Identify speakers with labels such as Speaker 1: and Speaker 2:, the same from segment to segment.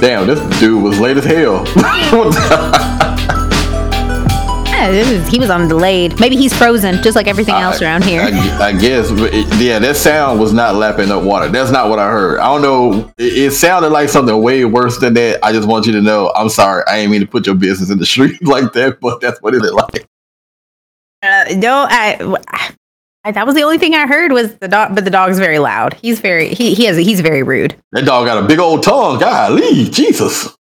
Speaker 1: Damn, this dude was late as hell.
Speaker 2: Yeah, this is- he was on delayed. Maybe he's frozen, just like everything else around here.
Speaker 1: I, I guess, but it- yeah, that sound was not lapping up water. That's not what I heard. I don't know. It, it sounded like something way worse than that. I just want you to know. I'm sorry. I ain't mean to put your business in the street like that, but that's what it is like.
Speaker 2: Uh, no, I, I. That was the only thing I heard was the dog, but the dog's very loud. He's very he he has he's very rude.
Speaker 1: That dog got a big old tongue. Golly, Jesus.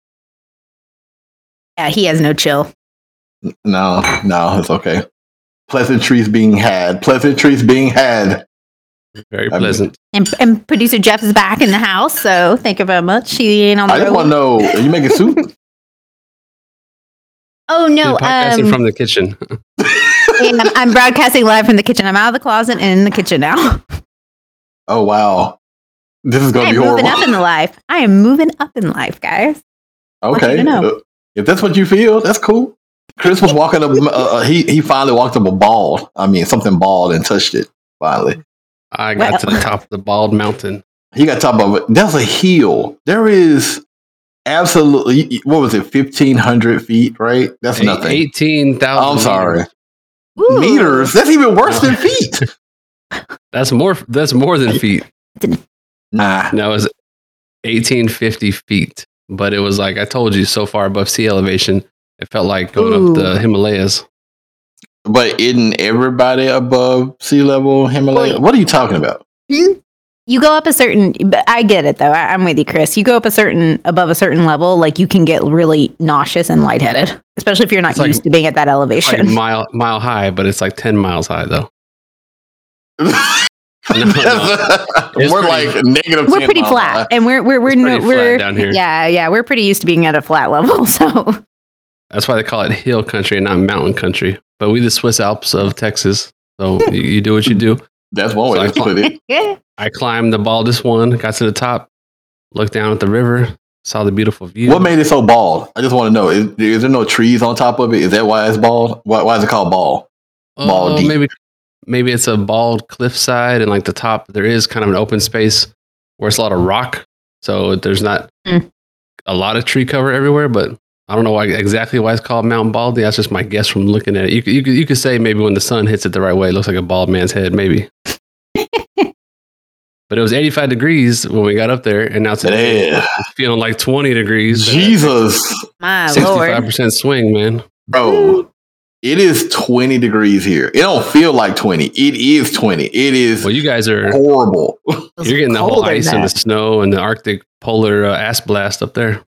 Speaker 2: Yeah, he has no chill.
Speaker 1: No, no, it's okay. Pleasantries being had. Pleasantries being had.
Speaker 3: Very
Speaker 1: I mean-
Speaker 3: pleasant.
Speaker 2: And, and producer Jeff is back in the house, so thank you very much. He ain't on the
Speaker 1: I just
Speaker 2: road.
Speaker 1: want to know: Are you making soup?
Speaker 2: oh no,
Speaker 3: You're podcasting
Speaker 2: um,
Speaker 3: from the kitchen.
Speaker 2: and I'm, I'm broadcasting live from the kitchen. I'm out of the closet and in the kitchen now.
Speaker 1: oh wow, this is gonna
Speaker 2: am
Speaker 1: be
Speaker 2: moving up in the life. I am moving up in life, guys. want you
Speaker 1: Okay,
Speaker 2: know.
Speaker 1: uh, if that's what you feel, that's cool. Chris was walking up. Uh, uh, he he finally walked up a ball. I mean, something bald and touched it. Finally,
Speaker 3: I got
Speaker 2: Well-
Speaker 3: to the top of the bald mountain.
Speaker 1: he got top of it. That's a hill. There is absolutely. What was it? Fifteen hundred feet, right? That's nothing.
Speaker 3: Eighteen thousand.
Speaker 1: I'm sorry.
Speaker 2: Ooh.
Speaker 1: Meters. That's even worse than feet.
Speaker 3: That's more. That's more than feet.
Speaker 1: Nah.
Speaker 3: No, it was eighteen fifty feet. But it was like I told you, so far above sea elevation, it felt like going
Speaker 2: Ooh.
Speaker 3: up the Himalayas.
Speaker 1: But isn't everybody above sea level Himalaya? What are you talking about?
Speaker 2: You go up a certain, I get it though. I, I'm with you, Chris. You go up a certain above a certain level, like you can get really nauseous and lightheaded, especially if you're not
Speaker 3: It's like-
Speaker 2: used to being at that elevation.
Speaker 3: like mile mile high, but it's like ten miles high though. no. It's
Speaker 1: We're
Speaker 3: pretty-
Speaker 1: like negative.
Speaker 2: we're pretty flat,
Speaker 1: high.
Speaker 2: and we're we're we're
Speaker 3: It's pretty
Speaker 2: no, we're
Speaker 3: flat down here.
Speaker 2: yeah yeah we're pretty used to being at a flat level. So
Speaker 3: That's why they call it hill country and not mountain country. But we the Swiss Alps of Texas. So you, you do what you do.
Speaker 1: That's one way
Speaker 3: So I
Speaker 1: to put it.
Speaker 2: Yeah,
Speaker 3: I climbed the baldest one, got to the top, looked down at the river, saw the beautiful view.
Speaker 1: What made it so bald? I just want to know. Is, is there no trees on top of it? Is that why it's bald? Why, why is it called bald?
Speaker 3: Oh,
Speaker 1: baldy?
Speaker 3: maybe maybe it's a bald cliffside and like the top there is kind of an open space where it's a lot of rock. So there's not
Speaker 2: Mm.
Speaker 3: a lot of tree cover everywhere, but I don't know why exactly why it's called Mount Baldy. That's just my guess from looking at it. You you could, you could say maybe when the sun hits it the right way, it looks like a bald man's head, maybe. But it was 85 degrees when we got up there, and now today
Speaker 1: Yeah.
Speaker 3: it's feeling like 20 degrees.
Speaker 1: Jesus,
Speaker 2: my lord.
Speaker 3: 65% swing, man.
Speaker 1: bro. It is 20 degrees here. It don't feel like 20. It is 20. It is
Speaker 3: Well, you guys are
Speaker 1: horrible.
Speaker 3: you're getting the whole ice and the snow and the Arctic polar uh, ass blast up there.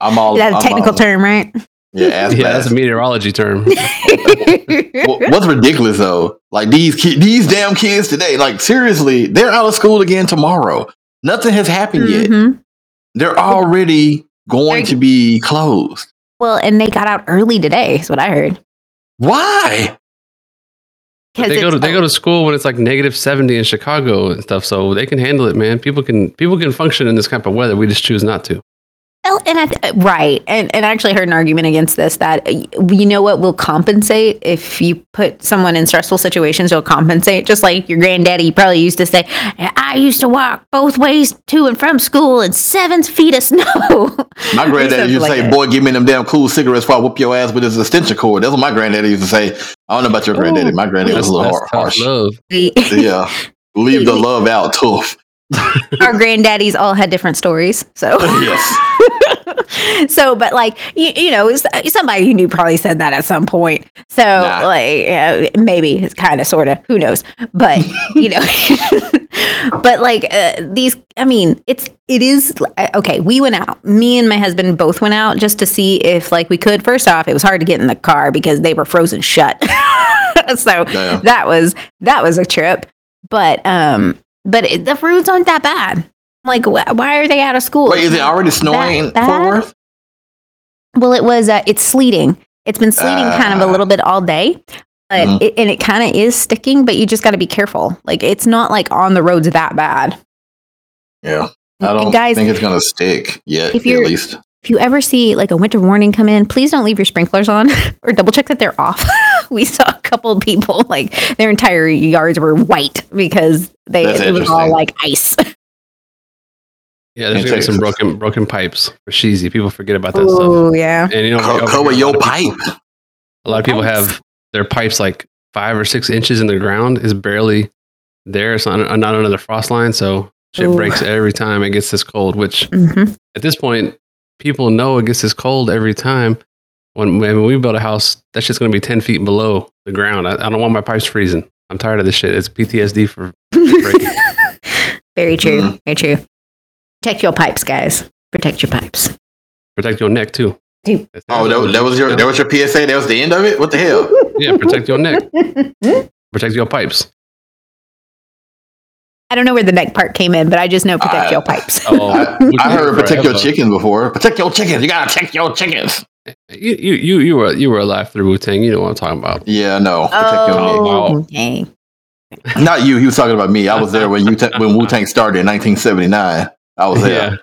Speaker 1: I'm all.
Speaker 2: That's
Speaker 1: I'm
Speaker 2: a technical
Speaker 1: all-
Speaker 2: term, right?
Speaker 1: Yeah, ass
Speaker 3: yeah, that's a meteorology term.
Speaker 1: What's ridiculous though? Like these ki- these damn kids today. Like seriously, they're out of school again tomorrow. Nothing has happened yet.
Speaker 2: Mhm.
Speaker 1: They're already going to be closed.
Speaker 2: Well, and they got out early today. Is what I heard.
Speaker 1: Why?
Speaker 3: But they go to they go to school when it's like negative seventy in Chicago and stuff, so they can handle it, man. People can people can function in this type of weather. We just choose not to.
Speaker 2: Well, and I th- right, and and I actually heard an argument against this that uh, you know what will compensate if you put someone in stressful situations, you'll compensate. Just like your granddaddy probably used to say, "I used to walk both ways to and from school in seven feet of snow."
Speaker 1: My granddaddy used to
Speaker 2: like
Speaker 1: say,
Speaker 2: that.
Speaker 1: "Boy, give me them damn cool cigarettes before I whoop your ass with his extension cord." That's what my granddaddy used to say. I don't know about your granddaddy. My granddaddy was a little
Speaker 3: that's
Speaker 1: harsh.
Speaker 3: love.
Speaker 1: Yeah, leave the love out, tough.
Speaker 2: Our granddaddies all had different stories, so
Speaker 1: yes.
Speaker 2: so, but like you, you know, somebody you knew probably said that at some point. So,
Speaker 1: Nah.
Speaker 2: like, yeah, maybe it's kind of, sort of, who knows? But you know, but like uh, these, I mean, it's it is uh, okay. We went out. Me and my husband both went out just to see if like we could. First off, it was hard to get in the car because they were frozen shut. so
Speaker 1: Damn.
Speaker 2: that was that was a trip. But um, but it, the roads aren't that bad. Like, wh- why are they out of school?
Speaker 1: Wait, is it already snowing
Speaker 2: That
Speaker 1: Fort? Worth?
Speaker 2: Well, it was. Uh, it's sleeting. It's been sleeting kind of a
Speaker 1: Ah.
Speaker 2: little bit all day, but
Speaker 1: Mhm.
Speaker 2: it, and it kind of is sticking. But you just got to be careful. Like it's not like on the roads that bad.
Speaker 1: Yeah, I don't
Speaker 2: guys,
Speaker 1: think it's gonna stick yet.
Speaker 2: if
Speaker 1: At
Speaker 2: you're-
Speaker 1: least.
Speaker 2: If you ever see like a winter warning come in, please don't leave your sprinklers on or double check that they're off. we saw a couple of people like their entire yards were white because they
Speaker 1: That's
Speaker 2: it was all like ice.
Speaker 3: Yeah, there's gonna be some broken broken pipes for Sheezy. People forget about that stuff.
Speaker 2: Oh yeah.
Speaker 3: And you know,
Speaker 1: Co-
Speaker 3: over
Speaker 1: cover
Speaker 3: here, a
Speaker 1: your
Speaker 3: lot of people-
Speaker 1: pipe.
Speaker 3: A lot of people
Speaker 2: Pipes.
Speaker 3: have their pipes like five or six inches in the ground is barely there. It's not, not under the frost line, so shit
Speaker 2: Ooh.
Speaker 3: breaks every time it gets this cold. Which
Speaker 2: hmm
Speaker 3: at this point, people know it gets this cold every time. When, when we build a house, that's just gonna be ten feet below the ground. I, I don't want my pipes freezing. I'm tired of this shit. It's PTSD for breaking.
Speaker 2: Very true.
Speaker 1: Mhm.
Speaker 2: Very true. Protect your pipes, guys. Protect your pipes.
Speaker 3: protect your neck too.
Speaker 2: Dude.
Speaker 1: Oh, that, that was your that was your PSA. That was the end of it. What the hell?
Speaker 3: yeah. Protect your neck. Protect your pipes.
Speaker 2: I don't know where the neck part came in, but I just know protect
Speaker 1: I-
Speaker 2: your pipes.
Speaker 3: Oh,
Speaker 1: I,
Speaker 3: we
Speaker 1: I heard
Speaker 3: go
Speaker 1: protect your
Speaker 3: forever.
Speaker 1: chickens before. Protect your chickens. You gotta protect your chickens.
Speaker 3: You, you, you, you were you were alive through Wu Tang. You know what I'm talking about.
Speaker 1: Yeah, no. Protect
Speaker 3: Oh. Neck.
Speaker 1: Not you. He was talking about me. I was there when you when Wu Tang started in 1979. I was there.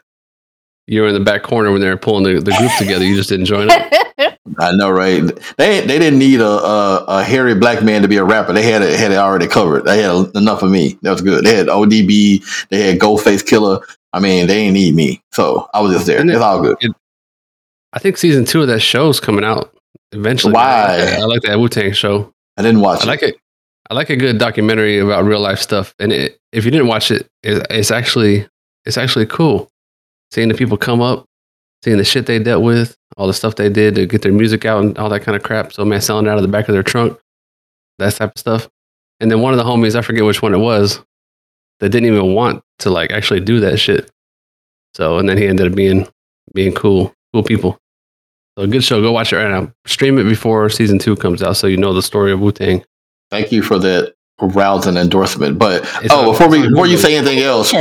Speaker 3: You were in the back corner when they were pulling the, the group together. You just didn't join up.
Speaker 1: I know, right? They they didn't need a, a a hairy black man to be a rapper. They had it had it already covered. They had enough of me. That was good. They had ODB. They had Ghostface Killah. I mean, they didn't need me, so I was just there.
Speaker 3: It-
Speaker 1: It's all good.
Speaker 3: I think season two of that show's coming out eventually.
Speaker 1: Why?
Speaker 3: I like that Wu Tang show.
Speaker 1: I didn't watch it.
Speaker 3: I
Speaker 1: it.
Speaker 3: like it. I like a good documentary about real life stuff. And it, if you didn't watch it, it, it's actually it's actually cool seeing the people come up, seeing the shit they dealt with, all the stuff they did to get their music out and all that kind of crap. So man, selling it out of the back of their trunk, that type of stuff. And then one of the homies, I forget which one it was, that didn't even want to like actually do that shit. So and then he ended up being being cool, cool people. So good show. Go watch it right now. Stream it before season two comes out, so you know the story of Wu Tang.
Speaker 1: Thank you for that rousing endorsement. But
Speaker 3: It's
Speaker 1: oh, before we before you say anything else,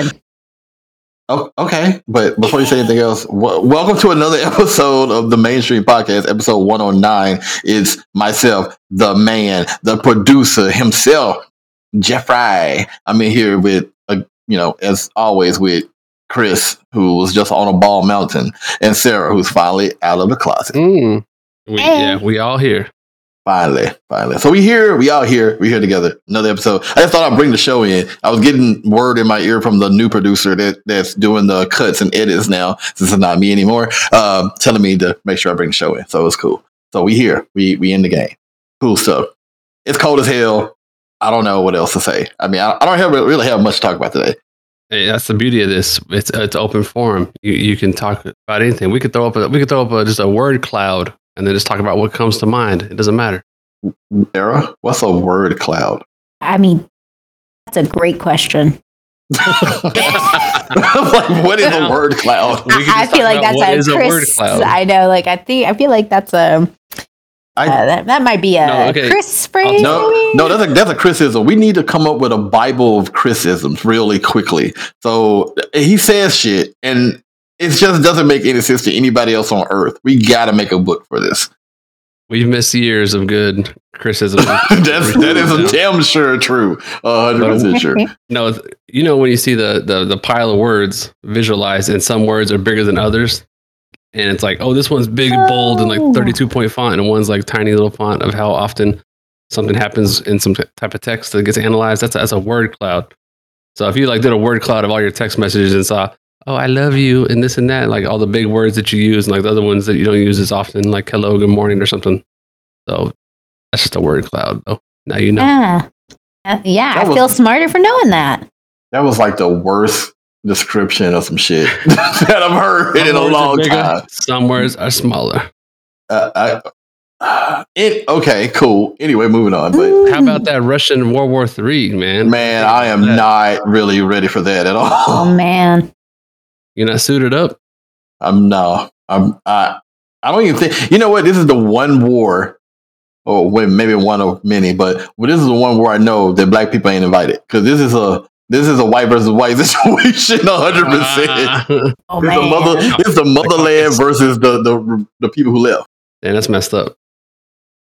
Speaker 1: Oh, okay. But before you say anything else, w- welcome to another episode of the Mainstream Podcast, episode 109. It's myself, the man, the producer himself, Jeffrey. I'm in here with, uh, you know, as always, with Chris, who was just on a ball mountain, and Sarah, who's finally out of the closet.
Speaker 3: Mm. We,
Speaker 2: Hey.
Speaker 3: Yeah, we all here.
Speaker 1: Finally, finally. So we here, we out here, we here together. Another episode. I just thought I'd bring the show in. I was getting word in my ear from the new producer that that's doing the cuts and edits now, since it's not me anymore, um, telling me to make sure I bring the show in. So it was cool. So we here, we we in the game. Cool stuff. It's cold as hell. I don't know what else to say. I mean, I, I don't have, really have much to talk about today.
Speaker 3: Hey, that's the beauty of this. It's it's open forum. You you can talk about anything. We could throw up a, we could throw up a, just a word cloud and then just talk about what comes to mind. It doesn't matter.
Speaker 1: Sarah, what's a word cloud?
Speaker 2: I mean, that's a great question.
Speaker 1: like, what is a word cloud?
Speaker 3: We
Speaker 2: I feel like that's
Speaker 3: what
Speaker 2: a
Speaker 3: is a word
Speaker 2: Chris.
Speaker 3: cloud.
Speaker 2: I know, like I think I feel like that's a
Speaker 1: I-
Speaker 2: uh, that, that might be a
Speaker 3: No, okay.
Speaker 2: Chris phrase.
Speaker 1: No, no, that's a that's a Chris-ism. We need to come up with a Bible of Chris-isms really quickly. So he says shit, and it just doesn't make any sense to anybody else on earth. We got to make a book for this.
Speaker 3: We've missed years of good Chris-ism.
Speaker 1: that's that is a damn sure true, hundred percent sure.
Speaker 3: no, you know when you see the, the the pile of words visualized, and some words are bigger than others, and it's like, oh, this one's big, and bold, and like
Speaker 2: Oh.
Speaker 3: thirty two point font, and one's like tiny little font of how often something happens in some t- type of text that gets analyzed. That's a, that's a word cloud. So if you like did a word cloud of all your text messages and saw, oh, I love you, and this and that, like all the big words that you use, and like the other ones that you don't use as often, like hello, good morning, or something. So that's just a word cloud, though. Now you know.
Speaker 2: Yeah, Uh, yeah.
Speaker 1: That
Speaker 2: I
Speaker 1: was-
Speaker 2: feel smarter for knowing that.
Speaker 1: That was like the worst description of some shit that I've heard in
Speaker 3: Some
Speaker 1: a
Speaker 3: words are
Speaker 1: long
Speaker 3: bigger,
Speaker 1: time.
Speaker 3: Some words are smaller.
Speaker 1: Uh, I, it, okay, cool. Anyway, moving on. But
Speaker 3: How about that Russian World War Three, man?
Speaker 1: man, I am
Speaker 3: That-
Speaker 1: not really ready for that at all.
Speaker 2: Oh man,
Speaker 3: You're not suited up.
Speaker 1: I'm no. I'm I I don't even think you know what? This is the one war or wait, maybe one of many, but well, this is the one where I know that black people ain't invited. Because this is a this is a white versus white situation hundred percent.
Speaker 3: Ah.
Speaker 2: oh
Speaker 1: This the mother this the motherland versus the, the the people who left.
Speaker 3: And that's messed up.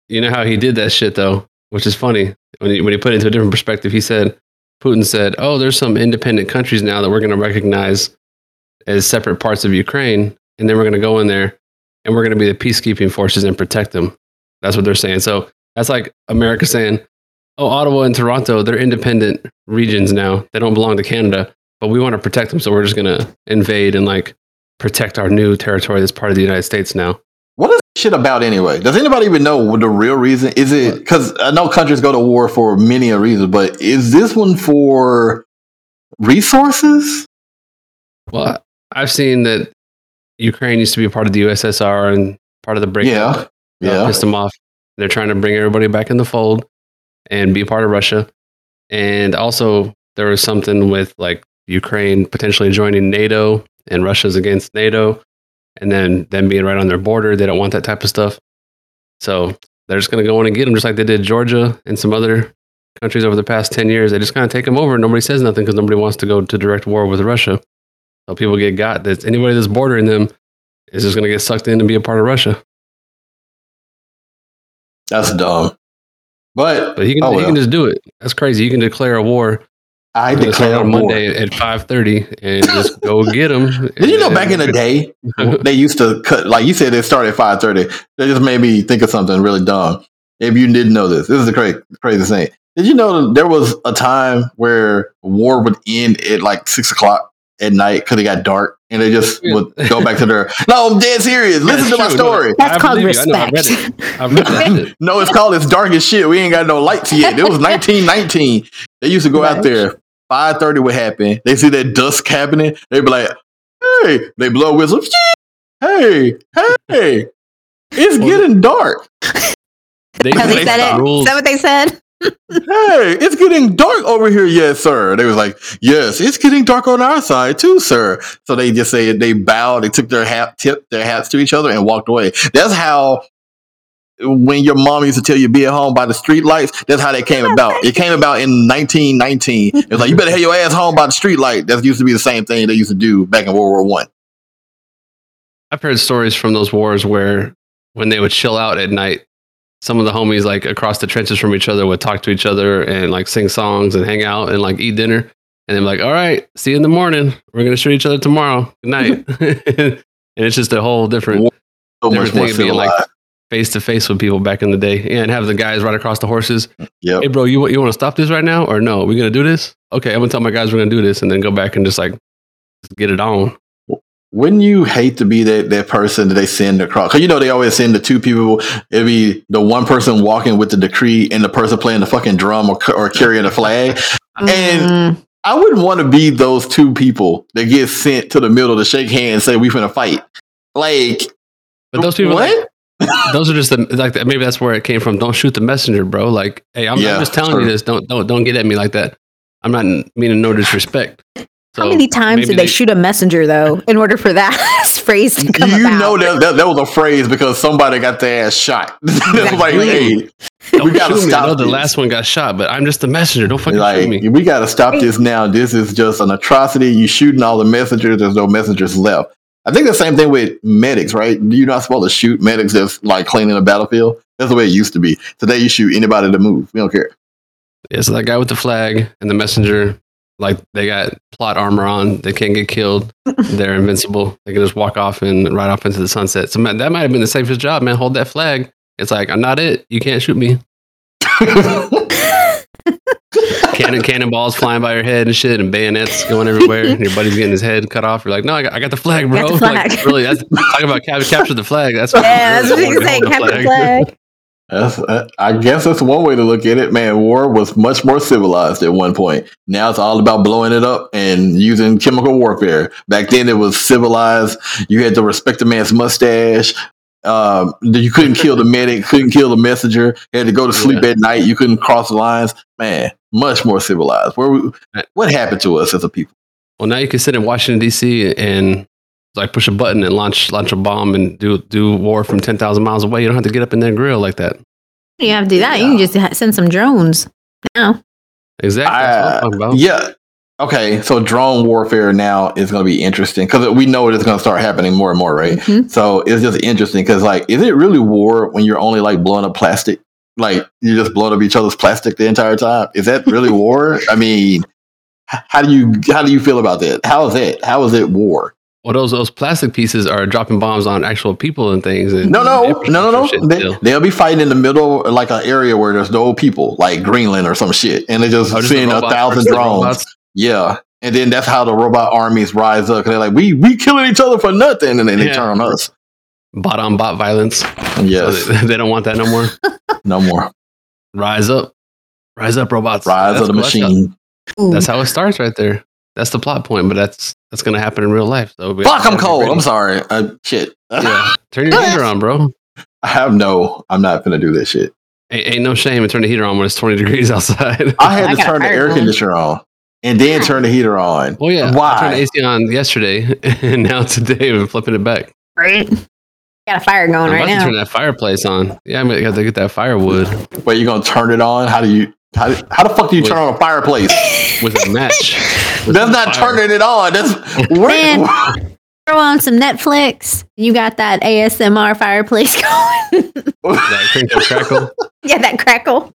Speaker 3: You know how he did that shit though, which is funny. When he when he put it into a different perspective, he said Putin said, "Oh, there's some independent countries now that we're going to recognize as separate parts of Ukraine, and then we're going to go in there and we're going to be the peacekeeping forces and protect them." That's what they're saying. So that's like America saying, "Oh, Ottawa and Toronto, they're independent regions now. They don't belong to Canada, but we want to protect them, so we're just gonna invade and like protect our new territory that's part of the United States now.
Speaker 1: What is this shit about anyway? Does anybody even know what the real reason is? It because I know countries go to war for many a reasons, but is this one for resources?
Speaker 3: Well, I've seen that Ukraine used to be a part of the USSR and part of the breakup.
Speaker 1: Yeah,
Speaker 3: uh,
Speaker 1: yeah.
Speaker 3: pissed them off. They're trying to bring everybody back in the fold and be part of Russia. And also, there was something with like Ukraine potentially joining NATO and Russia's against NATO, and then them being right on their border. They don't want that type of stuff. So they're just going to go in and get them, just like they did Georgia and some other countries over the past 10 years. They just kind of take them over. Nobody says nothing because nobody wants to go to direct war with Russia. So people get got. That anybody that's bordering them is just going to get sucked in and be a part of Russia.
Speaker 1: That's dumb. But,
Speaker 3: But he can,
Speaker 1: oh
Speaker 3: he can just do it. That's crazy. You can declare a war.
Speaker 1: I
Speaker 3: I'm gonna start
Speaker 1: declare
Speaker 3: on
Speaker 1: war.
Speaker 3: Monday at five thirty and just go get them.
Speaker 1: Did you know back in the day they used to cut like you said they started at five thirty. That just made me think of something really dumb. If you didn't know this, this is the crazy crazy thing. Did you know that there was a time where war would end at like six o'clock at night because it got dark and they just would go back to their No, I'm dead serious. Listen
Speaker 3: That's
Speaker 1: to my
Speaker 3: true.
Speaker 1: story.
Speaker 2: That's
Speaker 3: I
Speaker 2: called
Speaker 3: believe. I know, I read
Speaker 2: respect.
Speaker 3: it. I've read that.
Speaker 1: No, it's called it's dark as shit. We ain't got no lights yet. It was 1919. They used to go out
Speaker 2: Right.
Speaker 1: there. 5:30 would happen. They see that dust happening. They'd be like, "Hey!" They blow whistles. Hey, hey! It's getting dark.
Speaker 3: They,
Speaker 2: Have they
Speaker 1: They
Speaker 2: said it?
Speaker 1: stop.
Speaker 2: Is that what they said?
Speaker 1: Hey, it's getting dark over here. Yes, sir. They was like, "Yes, it's getting dark on our side too, sir." So they just say they bowed. They took their hat, tipped their hats to each other, and walked away. That's how. When your mom used to tell you be at home by the street lights, that's how they came about. It came about in 1919. It was like you better have your ass home by the street light. That used to be the same thing they used to do back in World War One.
Speaker 3: I've heard stories from those wars where when they would chill out at night, some of the homies like across the trenches from each other would talk to each other and like sing songs and hang out and like eat dinner. And then like, all right, see you in the morning. We're gonna shoot each other tomorrow. Good night. and it's just a whole different
Speaker 1: So
Speaker 3: different thing being like face to face with people back in the day. And have the guys right across the horses.
Speaker 1: Yep.
Speaker 3: Hey, bro, you you want to stop this right now or no? We're gonna do this? Okay, I'm gonna tell my guys we're gonna do this, and then go back and just like get it on.
Speaker 1: Wouldn't you hate to be that, that person that they send across? Because you know they always send the two people. It'd be the one person walking with the decree and the person playing the fucking drum or, or carrying a flag. And-
Speaker 2: Mm,
Speaker 1: I wouldn't want to be those two people that get sent to the middle to shake hands and say we finna fight. Like
Speaker 3: But those people, like,
Speaker 1: what?
Speaker 3: those are just the like maybe that's where it came from. Don't shoot the messenger, bro. Like, hey, I'm,
Speaker 1: Yeah,
Speaker 3: I'm just telling
Speaker 1: true.
Speaker 3: you this. Don't don't don't get at me like that. I'm not meaning no disrespect. So
Speaker 2: How many times did they, shoot a messenger though in order for that phrase to come
Speaker 1: you
Speaker 2: about?
Speaker 1: know that, that that was a phrase because somebody got their ass shot. That's like,
Speaker 2: Exactly.
Speaker 1: hey,
Speaker 3: Don't
Speaker 1: we gotta
Speaker 3: shoot me. I
Speaker 1: stop
Speaker 3: know the last one got shot, but I'm just the messenger. Don't fucking
Speaker 1: like
Speaker 3: shoot me.
Speaker 1: we got to stop this now. This is just an atrocity. You shooting all the messengers. There's no messengers left. I think the same thing with medics, right? You're not supposed to shoot medics that's like cleaning a battlefield. That's the way it used to be. Today you shoot anybody to move. We don't care.
Speaker 3: Yeah, so that guy with the flag and the messenger, like they got plot armor on. They can't get killed. They're invincible. They can just walk off and ride off into the sunset. So man, that might have been the safest job, man. Hold that flag. It's like I'm not it. You can't shoot me. Cannon cannonballs flying by your head and shit, and bayonets going everywhere. and your buddy's getting his head cut off. You're like, no, I got, I got the flag, bro.
Speaker 2: Got the flag.
Speaker 3: Like, really, that's talking about cap- capture the flag. That's what
Speaker 2: yeah, that's what you say.
Speaker 3: to the
Speaker 2: Flag.
Speaker 1: That's, uh, I guess that's one way to look at it. Man, war was much more civilized at one point. Now it's all about blowing it up and using chemical warfare. Back then it was civilized. You had to respect a man's mustache. Um, you couldn't kill the medic, couldn't kill the messenger. You had to go to sleep at night. You couldn't cross the lines. Man, much more civilized. Where we, what happened to us as a people?
Speaker 3: Well, now you can sit in Washington D.C. and like push a button and launch launch a bomb and do do war from ten thousand miles away. You don't have to get up in there and grill like that.
Speaker 2: You have to do that. You can just ha- send some drones now.
Speaker 3: Exactly. That's what I'm talking about.
Speaker 1: yeah. Okay, so drone warfare now is going to be interesting because we know it's going to start happening more and more, right?
Speaker 2: Mhm.
Speaker 1: So it's just interesting because, like, is it really war when you're only like blowing up plastic? Like you're just blowing up each other's plastic the entire time? Is that really war? I mean, how do you how do you feel about that? How is it? How is it war?
Speaker 3: Well, those those plastic pieces are dropping bombs on actual people and things. And
Speaker 1: No, no, no, no, no. They, they'll be fighting in the middle, of, like an area where there's no people, like Greenland or some shit, and they just
Speaker 3: Oh, just
Speaker 1: seeing
Speaker 3: the
Speaker 1: a thousand drones. Yeah, and then that's how the robot armies rise up. 'cause they're like, we we killing each other for nothing, and then they turn on us.
Speaker 3: Bot on bot violence.
Speaker 1: Yes,
Speaker 3: So they, they don't want that no more.
Speaker 1: no more
Speaker 3: Rise up. Rise up, robots.
Speaker 1: rise
Speaker 3: That's
Speaker 1: of the
Speaker 3: cool.
Speaker 1: Machine.
Speaker 3: That's how it starts right there. That's the plot point, but that's that's gonna happen in real life. So we
Speaker 1: Fuck, I'm cold. I'm sorry. Uh, shit.
Speaker 3: Yeah, turn your heater on, bro.
Speaker 1: I have no. I'm not gonna do this shit.
Speaker 3: Ain't, ain't no shame in turning the heater on when it's 20 degrees outside.
Speaker 1: I had
Speaker 2: I
Speaker 1: to turn the air
Speaker 2: going.
Speaker 1: conditioner on and then turn the heater on.
Speaker 3: oh yeah, I
Speaker 1: Why?
Speaker 3: turned the AC on yesterday, and now today we're flipping it back.
Speaker 2: right. Got a fire going
Speaker 3: I'm
Speaker 2: right
Speaker 3: about to turn that fireplace on. Yeah, I mean, I got to get that firewood
Speaker 1: Wait, you gonna turn it on? How do you? How, how the fuck do you turn on a fireplace?
Speaker 3: with a match. With
Speaker 1: That's not
Speaker 3: fire.
Speaker 1: turning it on. That's
Speaker 2: Man. Throw on some Netflix. You got that ASMR fireplace going.
Speaker 3: That crinkle crackle.
Speaker 2: yeah, that crackle.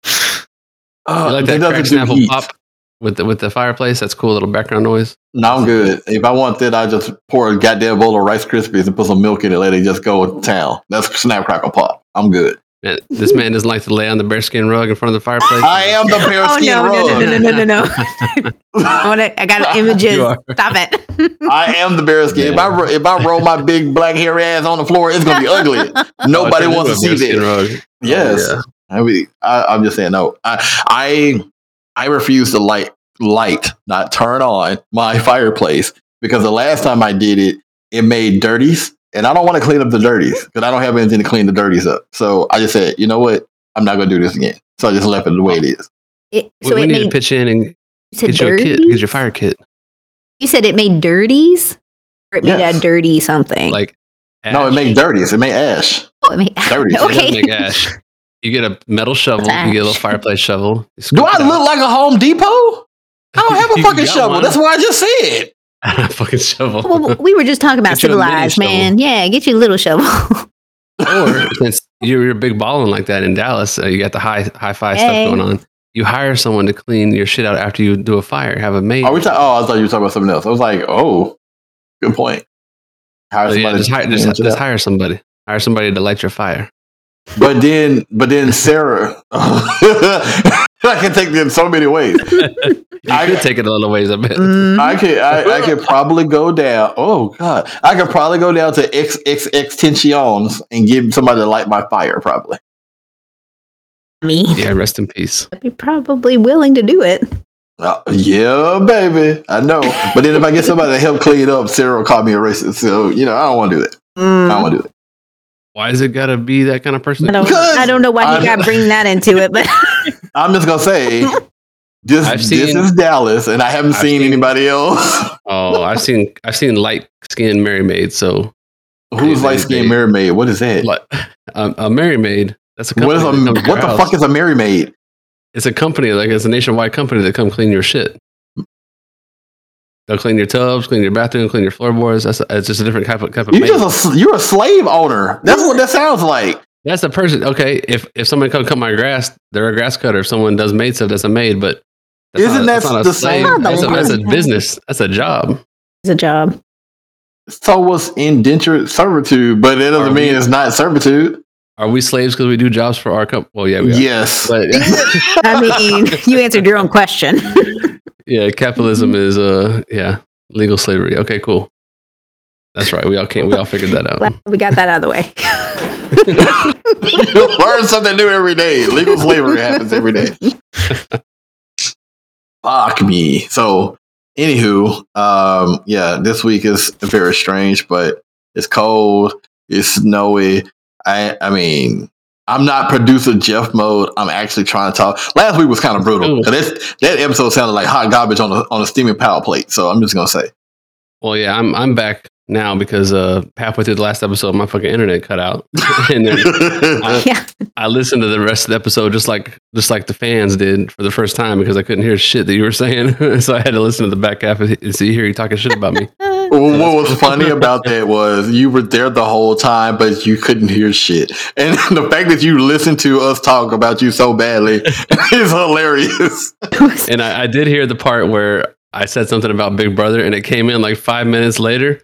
Speaker 1: Oh,
Speaker 3: You like that
Speaker 1: doesn't
Speaker 3: crack snapple
Speaker 1: heat.
Speaker 3: pop with the with the fireplace? That's cool little background noise.
Speaker 1: No, I'm good. If I want that, I just pour a goddamn bowl of Rice Krispies and put some milk in it. Let it just go to town. That's snap crackle pop. I'm good.
Speaker 3: Man, this man doesn't like to lay on the bearskin rug in front of the fireplace.
Speaker 1: I am the
Speaker 2: Oh
Speaker 1: bearskin
Speaker 2: no, no,
Speaker 1: rug.
Speaker 2: no, no, no, no, no! I want to. I got images. Stop it.
Speaker 1: I am the bearskin. If I if I roll my big black hairy ass on the floor, it's gonna be ugly. Nobody
Speaker 3: Oh,
Speaker 1: wants to see
Speaker 3: into a
Speaker 1: that.
Speaker 3: rug.
Speaker 1: Oh, yes.
Speaker 3: Oh,
Speaker 1: I mean, I, I'm just saying no. I I I refuse to light light, not turn on my fireplace because the last time I did it, it made dirties, and I don't want to clean up the dirties because I don't have anything to clean the dirties up. So I just said, you know what, I'm not gonna do this again. So I just left it the way it is.
Speaker 2: It, so
Speaker 3: we
Speaker 2: it
Speaker 3: need to pitch in and
Speaker 2: you said
Speaker 3: get you a kit. Get your fire kit.
Speaker 2: You said it made dirties, or it made
Speaker 1: Yes.
Speaker 2: a dirty something.
Speaker 3: Like
Speaker 1: No, it made dirties. It made ash.
Speaker 2: oh, it made
Speaker 1: dirties.
Speaker 3: It
Speaker 2: okay.
Speaker 3: make ash. You get a metal shovel. You get a little fireplace shovel.
Speaker 1: Do I look like a Home Depot? I don't have a fucking shovel.
Speaker 3: one.
Speaker 1: That's what I just said.
Speaker 3: a fucking shovel.
Speaker 2: Well, we were just talking about
Speaker 3: Get you a mini
Speaker 2: civilized, man. Yeah, get you a little shovel.
Speaker 3: or since you're, you're big balling like that in Dallas, uh, you got the high high five
Speaker 2: Hey.
Speaker 3: stuff going on. You hire someone to clean your shit out after you do a fire. Have a maid.
Speaker 1: Are we ta- oh, I thought you were talking about something else. I was like, oh, good point. Hire
Speaker 3: So, yeah,
Speaker 1: somebody
Speaker 3: just hire,
Speaker 1: clean
Speaker 3: just, just hire somebody. Hire somebody to light your fire.
Speaker 1: But then, but then Sarah, I can take it in so many ways.
Speaker 3: You
Speaker 1: I-
Speaker 3: could take it a little ways a bit.
Speaker 2: Mm.
Speaker 1: I could, I, I could probably go down. Oh God, I could probably go down to X X extensions and give somebody to light my fire. Probably.
Speaker 2: Me,
Speaker 3: Yeah, rest in peace.
Speaker 2: I'd be probably willing to do it.
Speaker 1: Uh, yeah, baby, I know. But then if I get somebody to help clean up, Sarah will call me a racist. So you know, I don't want to do that. I don't
Speaker 2: Mm.
Speaker 1: want to do it.
Speaker 3: Why is it gotta be that kind of person?
Speaker 2: I don't.
Speaker 1: Because
Speaker 2: I don't know why
Speaker 1: I'm-
Speaker 2: you got to bring that into it, but
Speaker 1: I'm just gonna say. This,
Speaker 3: I've
Speaker 1: this is Dallas, and I haven't seen,
Speaker 3: seen-
Speaker 1: anybody else.
Speaker 3: Oh, I've seen I've seen light skinned Merry Maid. So
Speaker 1: Who's light skinned
Speaker 3: they-
Speaker 1: Merry Maid? What is that?
Speaker 3: like um, a, a Merry Maid. That's a
Speaker 1: What
Speaker 3: company.
Speaker 1: a,
Speaker 3: that comes to
Speaker 1: what the
Speaker 3: house.
Speaker 1: fuck is a Merry Maid?
Speaker 3: It's a company, like it's a nationwide company that come clean your shit. They'll clean your tubs, clean your bathroom, clean your floorboards. That's it's just a different type of type of.
Speaker 1: you just a, you're a slave owner. That's what that sounds like.
Speaker 3: That's the person. Okay, if if someone come cut my grass, they're a grass cutter. If someone does maid stuff, that's a maid. But that's
Speaker 1: Isn't
Speaker 3: not,
Speaker 1: that
Speaker 3: not
Speaker 1: the
Speaker 3: slave.
Speaker 1: same-
Speaker 3: That's a, that's a business. That's a job.
Speaker 2: it's a job.
Speaker 1: So was indentured servitude, but it doesn't
Speaker 3: Are
Speaker 1: mean
Speaker 3: we-
Speaker 1: it's not servitude.
Speaker 3: Are we slaves because we do jobs for our company? Well, yeah, we are.
Speaker 1: Yes.
Speaker 3: But
Speaker 2: I mean, you answered your own question.
Speaker 3: yeah, capitalism is uh yeah legal slavery. Okay, cool. That's right. We all can't. We all figured that out.
Speaker 2: Glad we got that out of the way.
Speaker 1: Learn something new every day. Legal slavery happens every day. Fuck me. So, anywho, um, yeah, this week is very strange, but it's cold, it's snowy. I, I mean, I'm not producer Jeff mode. I'm actually trying to talk. Last week was kind of brutal. That that episode sounded like hot garbage on a on a steaming power plate. So I'm just gonna say,
Speaker 3: Well, yeah, I'm I'm back now because uh halfway through the last episode, my fucking internet cut out, and then
Speaker 2: yeah.
Speaker 3: I listened to the rest of the episode just like just like the fans did for the first time because I couldn't hear shit that you were saying, so I had to listen to the back half and see hear you talking shit about me.
Speaker 1: Well, what was funny about that was you were there the whole time, but you couldn't hear shit. And the fact that you listened to us talk about you so badly is hilarious.
Speaker 3: And I, I did hear the part where I said something about Big Brother, and it came in like five minutes later.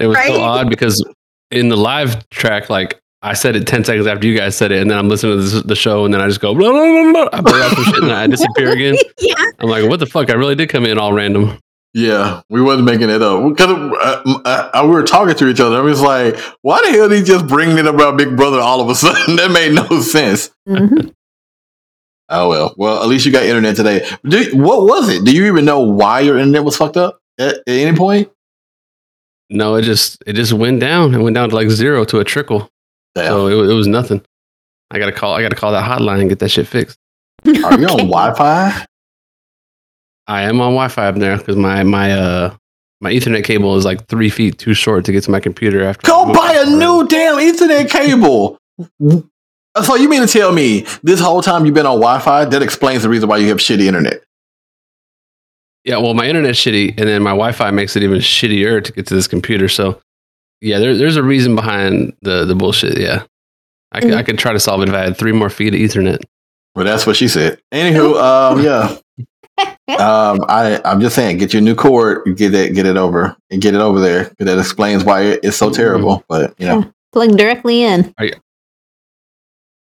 Speaker 3: It was
Speaker 2: Right?
Speaker 3: so odd because in the live track, like I said it ten seconds after you guys said it, and then I'm listening to this, the show, and then I just go blah, blah, blah, blah. I blurt out some shit, and I disappear again.
Speaker 2: yeah.
Speaker 3: I'm like, what the fuck? I really did come in all random.
Speaker 1: Yeah, we wasn't making it up because uh, uh, uh, we were talking to each other. I was like, "Why the hell did he just bring it about Big Brother all of a sudden?" that made no sense.
Speaker 2: Mhm.
Speaker 1: Oh well, well at least you got internet today. Do, what was it? Do you even know why your internet was fucked up at, at any point?
Speaker 3: No, it just it just went down. It went down to like zero to a trickle.
Speaker 1: Damn.
Speaker 3: So it, it was nothing. I gotta call. I gotta call that hotline and get that shit fixed.
Speaker 1: Are you on Wi-Fi?
Speaker 3: I am on Wi-Fi up there because my my uh my Ethernet cable is like three feet too short to get to my computer. After
Speaker 1: Go buy a
Speaker 3: it.
Speaker 1: new damn Ethernet cable. So you mean to tell me this whole time you've been on Wi-Fi? That explains the reason why you have shitty internet.
Speaker 3: Yeah, well, my internet's shitty, and then my Wi-Fi makes it even shittier to get to this computer. So, yeah, there, there's a reason behind the the bullshit. Yeah, I could, I could try to solve it if I had three more feet of Ethernet.
Speaker 1: Well, that's what she said. Anywho, um, yeah. Um, I I'm just saying, get your new cord, get it, get it over, and get it over there. That explains why it's so terrible. But you know,
Speaker 2: Plug directly in.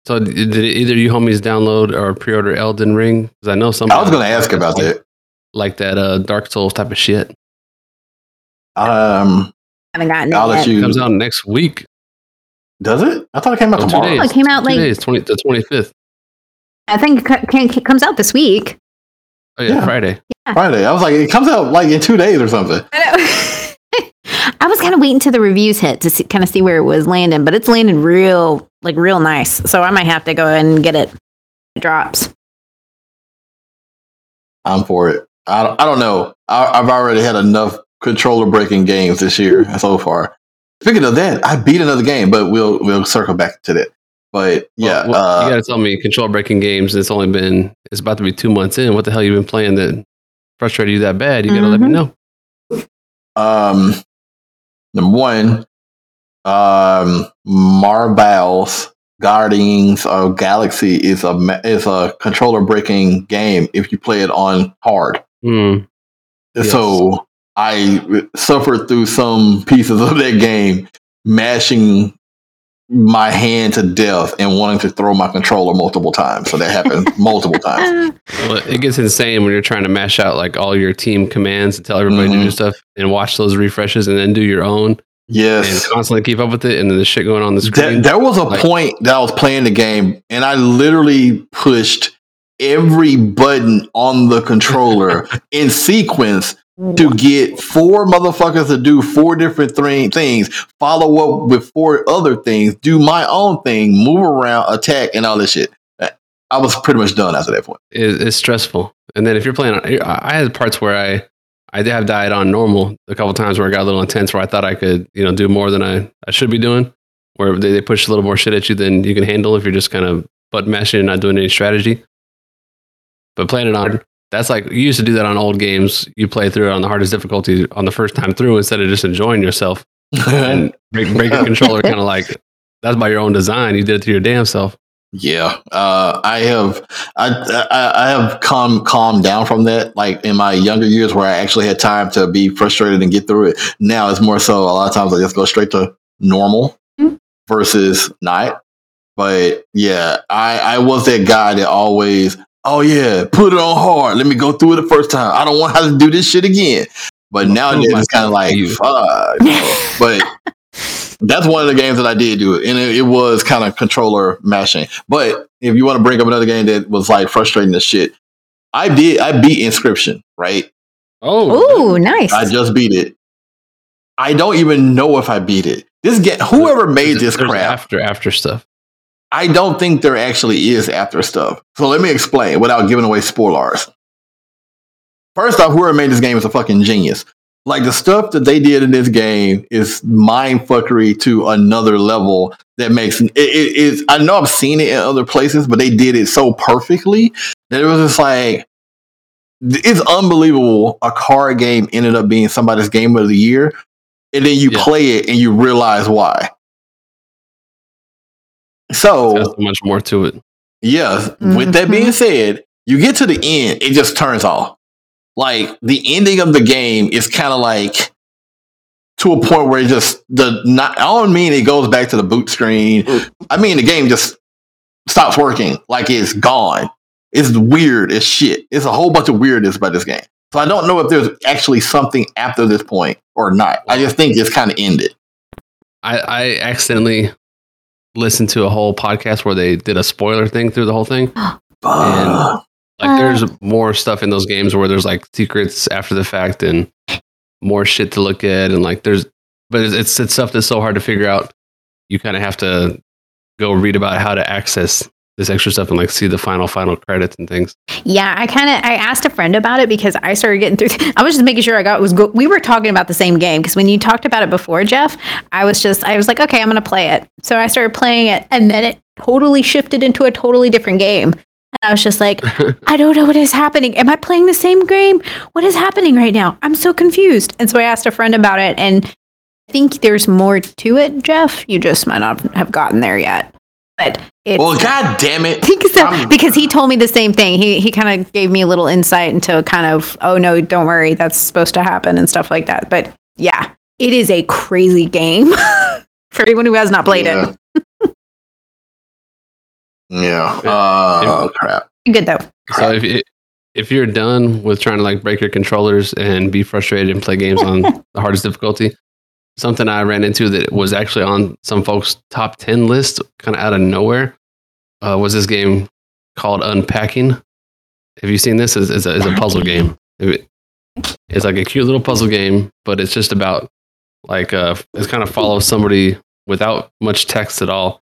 Speaker 3: So, did either you homies download or pre-order Elden Ring? Because I know some.
Speaker 1: I was going to ask about that.
Speaker 3: Like that uh, Dark Souls type of shit.
Speaker 1: Um, I
Speaker 2: Haven't gotten
Speaker 1: I'll
Speaker 2: it
Speaker 1: let
Speaker 2: yet.
Speaker 1: you.
Speaker 3: comes out next week.
Speaker 1: Does it? I thought it came out
Speaker 3: Oh, two
Speaker 1: tomorrow.
Speaker 3: days.
Speaker 2: Oh, it came out
Speaker 3: Two
Speaker 2: like
Speaker 3: days, 20, the twenty fifth.
Speaker 2: I think it co- can, comes out this week.
Speaker 3: Oh yeah,
Speaker 1: Yeah.
Speaker 3: Friday.
Speaker 1: Friday. I was like, it comes out like in two days or something.
Speaker 2: I know. I was kind of waiting till the reviews hit to see, kind of see where it was landing, but it's landing real, like real nice. So I might have to go and get it. It drops.
Speaker 1: I'm for it. I don't, I don't know. I, I've already had enough controller breaking games this year so far. Speaking of that, I beat another game, but we'll we'll circle back to that. But yeah,
Speaker 3: Well, well,
Speaker 1: uh,
Speaker 3: you got to tell me control breaking games. It's only been it's about to be two months in. What the hell you been playing that frustrated you that bad? You got to let me
Speaker 2: Mhm.
Speaker 3: know.
Speaker 1: um, number one, um, Marvel's Guardians of Galaxy is a is a controller breaking game if you play it on hard.
Speaker 3: Hmm. Yes.
Speaker 1: So I suffered through some pieces of that game, mashing my hand to death and wanting to throw my controller multiple times. So that happened multiple times.
Speaker 3: Well, it gets insane when you're trying to mash out like all your team commands and tell everybody to
Speaker 1: Mhm.
Speaker 3: do stuff and watch those refreshes and then do your own and
Speaker 1: Yes.
Speaker 3: constantly keep up with it and then the shit going on the screen.
Speaker 1: there was a
Speaker 3: Like-
Speaker 1: point that I was playing the game and I literally pushed every button on the controller in sequence to get four motherfuckers to do four different th- things, follow up with four other things, do my own thing, move around, attack, and all this shit. I was pretty much done after that point.
Speaker 3: is, is stressful. And then if you're playing, on, I I had parts where I I did have died on normal a couple times where it got a little intense where I thought I could you know do more than I, I should be doing. Where they, they push a little more shit at you than you can handle if you're just kind of butt mashing and not doing any strategy. But playing it on that's like you used to do that on old games. You play through it on the hardest difficulty on the first time through instead of just enjoying yourself and break, break your controller kind of like that's by your own design. You did it to your damn self.
Speaker 1: Yeah, uh, I have I, I I have calm calmed down from that. Like in my younger years, where I actually had time to be frustrated and get through it. Now it's more so a lot of times I just go straight to normal
Speaker 2: Mhm.
Speaker 1: versus not. But yeah, I I was that guy that always oh yeah put it on hard. Let me go through it the first time. I don't want to have to do this shit again. But nowadays it's kind of like
Speaker 3: You.
Speaker 1: fuck. But that's one of the games that I did do it, and it, it was kind of controller mashing. But if you want to bring up another game that was like frustrating as shit, I did. I beat Inscription, right?
Speaker 3: Oh,
Speaker 2: Ooh, nice.
Speaker 1: I just beat it. I don't even know if I beat it. This game, whoever made this
Speaker 3: There's
Speaker 1: crap,
Speaker 3: after after stuff.
Speaker 1: I don't think there actually is after stuff. So let me explain without giving away spoilers. First off, whoever made this game is a fucking genius. Like the stuff that they did in this game is mind fuckery to another level that makes it, it is. I know I've seen it in other places, but they did it so perfectly that it was just like it's unbelievable. A card game ended up being somebody's game of the year, and then you
Speaker 3: Yeah.
Speaker 1: play it and you realize why. So
Speaker 3: There's so much more to it.
Speaker 1: Yes. With that being mm-hmm. said, you get to the end, it just turns off. Like the ending of the game is kind of like to a point where it just the not. I don't mean it goes back to the boot screen. Mm. I mean the game just stops working. Like it's gone. It's weird as shit. It's a whole bunch of weirdness about this game. So I don't know if there's actually something after this point or not. I just think it's kind of ended.
Speaker 3: I, I accidentally listened to a whole podcast where they did a spoiler thing through the whole thing.
Speaker 1: Uh,
Speaker 3: Like there's more stuff in those games where there's like secrets after the fact and more shit to look at and like there's but it's it's, it's stuff that's so hard to figure out. You kind of have to go read about how to access this extra stuff and like see the final final credits and things.
Speaker 2: Yeah, I kind of I asked a friend about it because I started getting through. I was just making sure I got was go- we were talking about the same game because when you talked about it before, Jeff, I was just I was like, okay, I'm gonna play it. So I started playing it, and then it totally shifted into a totally different game. And I was just like, I don't know what is happening. Am I playing the same game? What is happening right now? I'm so confused. And so I asked a friend about it, and I think there's more to it, Jeff. You just might not have gotten there yet. But it's,
Speaker 1: well, god damn it!
Speaker 2: I think so because he told me the same thing. He he kind of gave me a little insight into kind of oh no, don't worry, that's supposed to happen and stuff like that. But yeah, it is a crazy game for anyone who has not played
Speaker 1: Yeah. Yeah. Oh crap.
Speaker 2: Good though.
Speaker 3: So if you, if you're done with trying to like break your controllers and be frustrated and play games on the hardest difficulty, something I ran into that was actually on some folks' top ten list, kind of out of nowhere, uh, was this game called Unpacking. Have you seen this? It's, it's, a, it's a puzzle game. It's like a cute little puzzle game, but it's just about like uh, it's kind of follows somebody without much text at all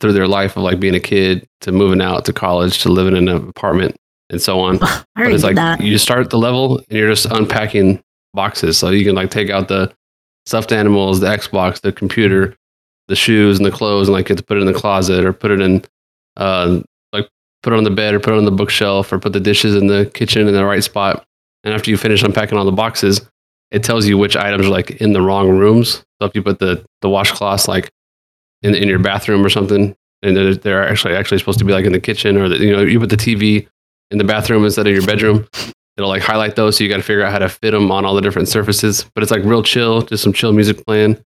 Speaker 3: through their life of like being a kid to moving out to college to living in an apartment and so on.
Speaker 2: I
Speaker 3: But it's like
Speaker 2: that.
Speaker 3: you start the level and you're just unpacking boxes. So you can like take out the stuffed animals, the Xbox, the computer, the shoes and the clothes, and like you have to put it in the closet or put it in, uh, like put it on the bed or put it on the bookshelf or put the dishes in the kitchen in the right spot. And after you finish unpacking all the boxes, it tells you which items are like in the wrong rooms. So if you put the the washcloths like in in your bathroom or something, and they're, they're actually actually supposed to be like in the kitchen or the, you know you put the TV in the bathroom instead of your bedroom. It'll like highlight those, so you got to figure out how to fit them on all the different surfaces. But it's like real chill, just some chill music playing.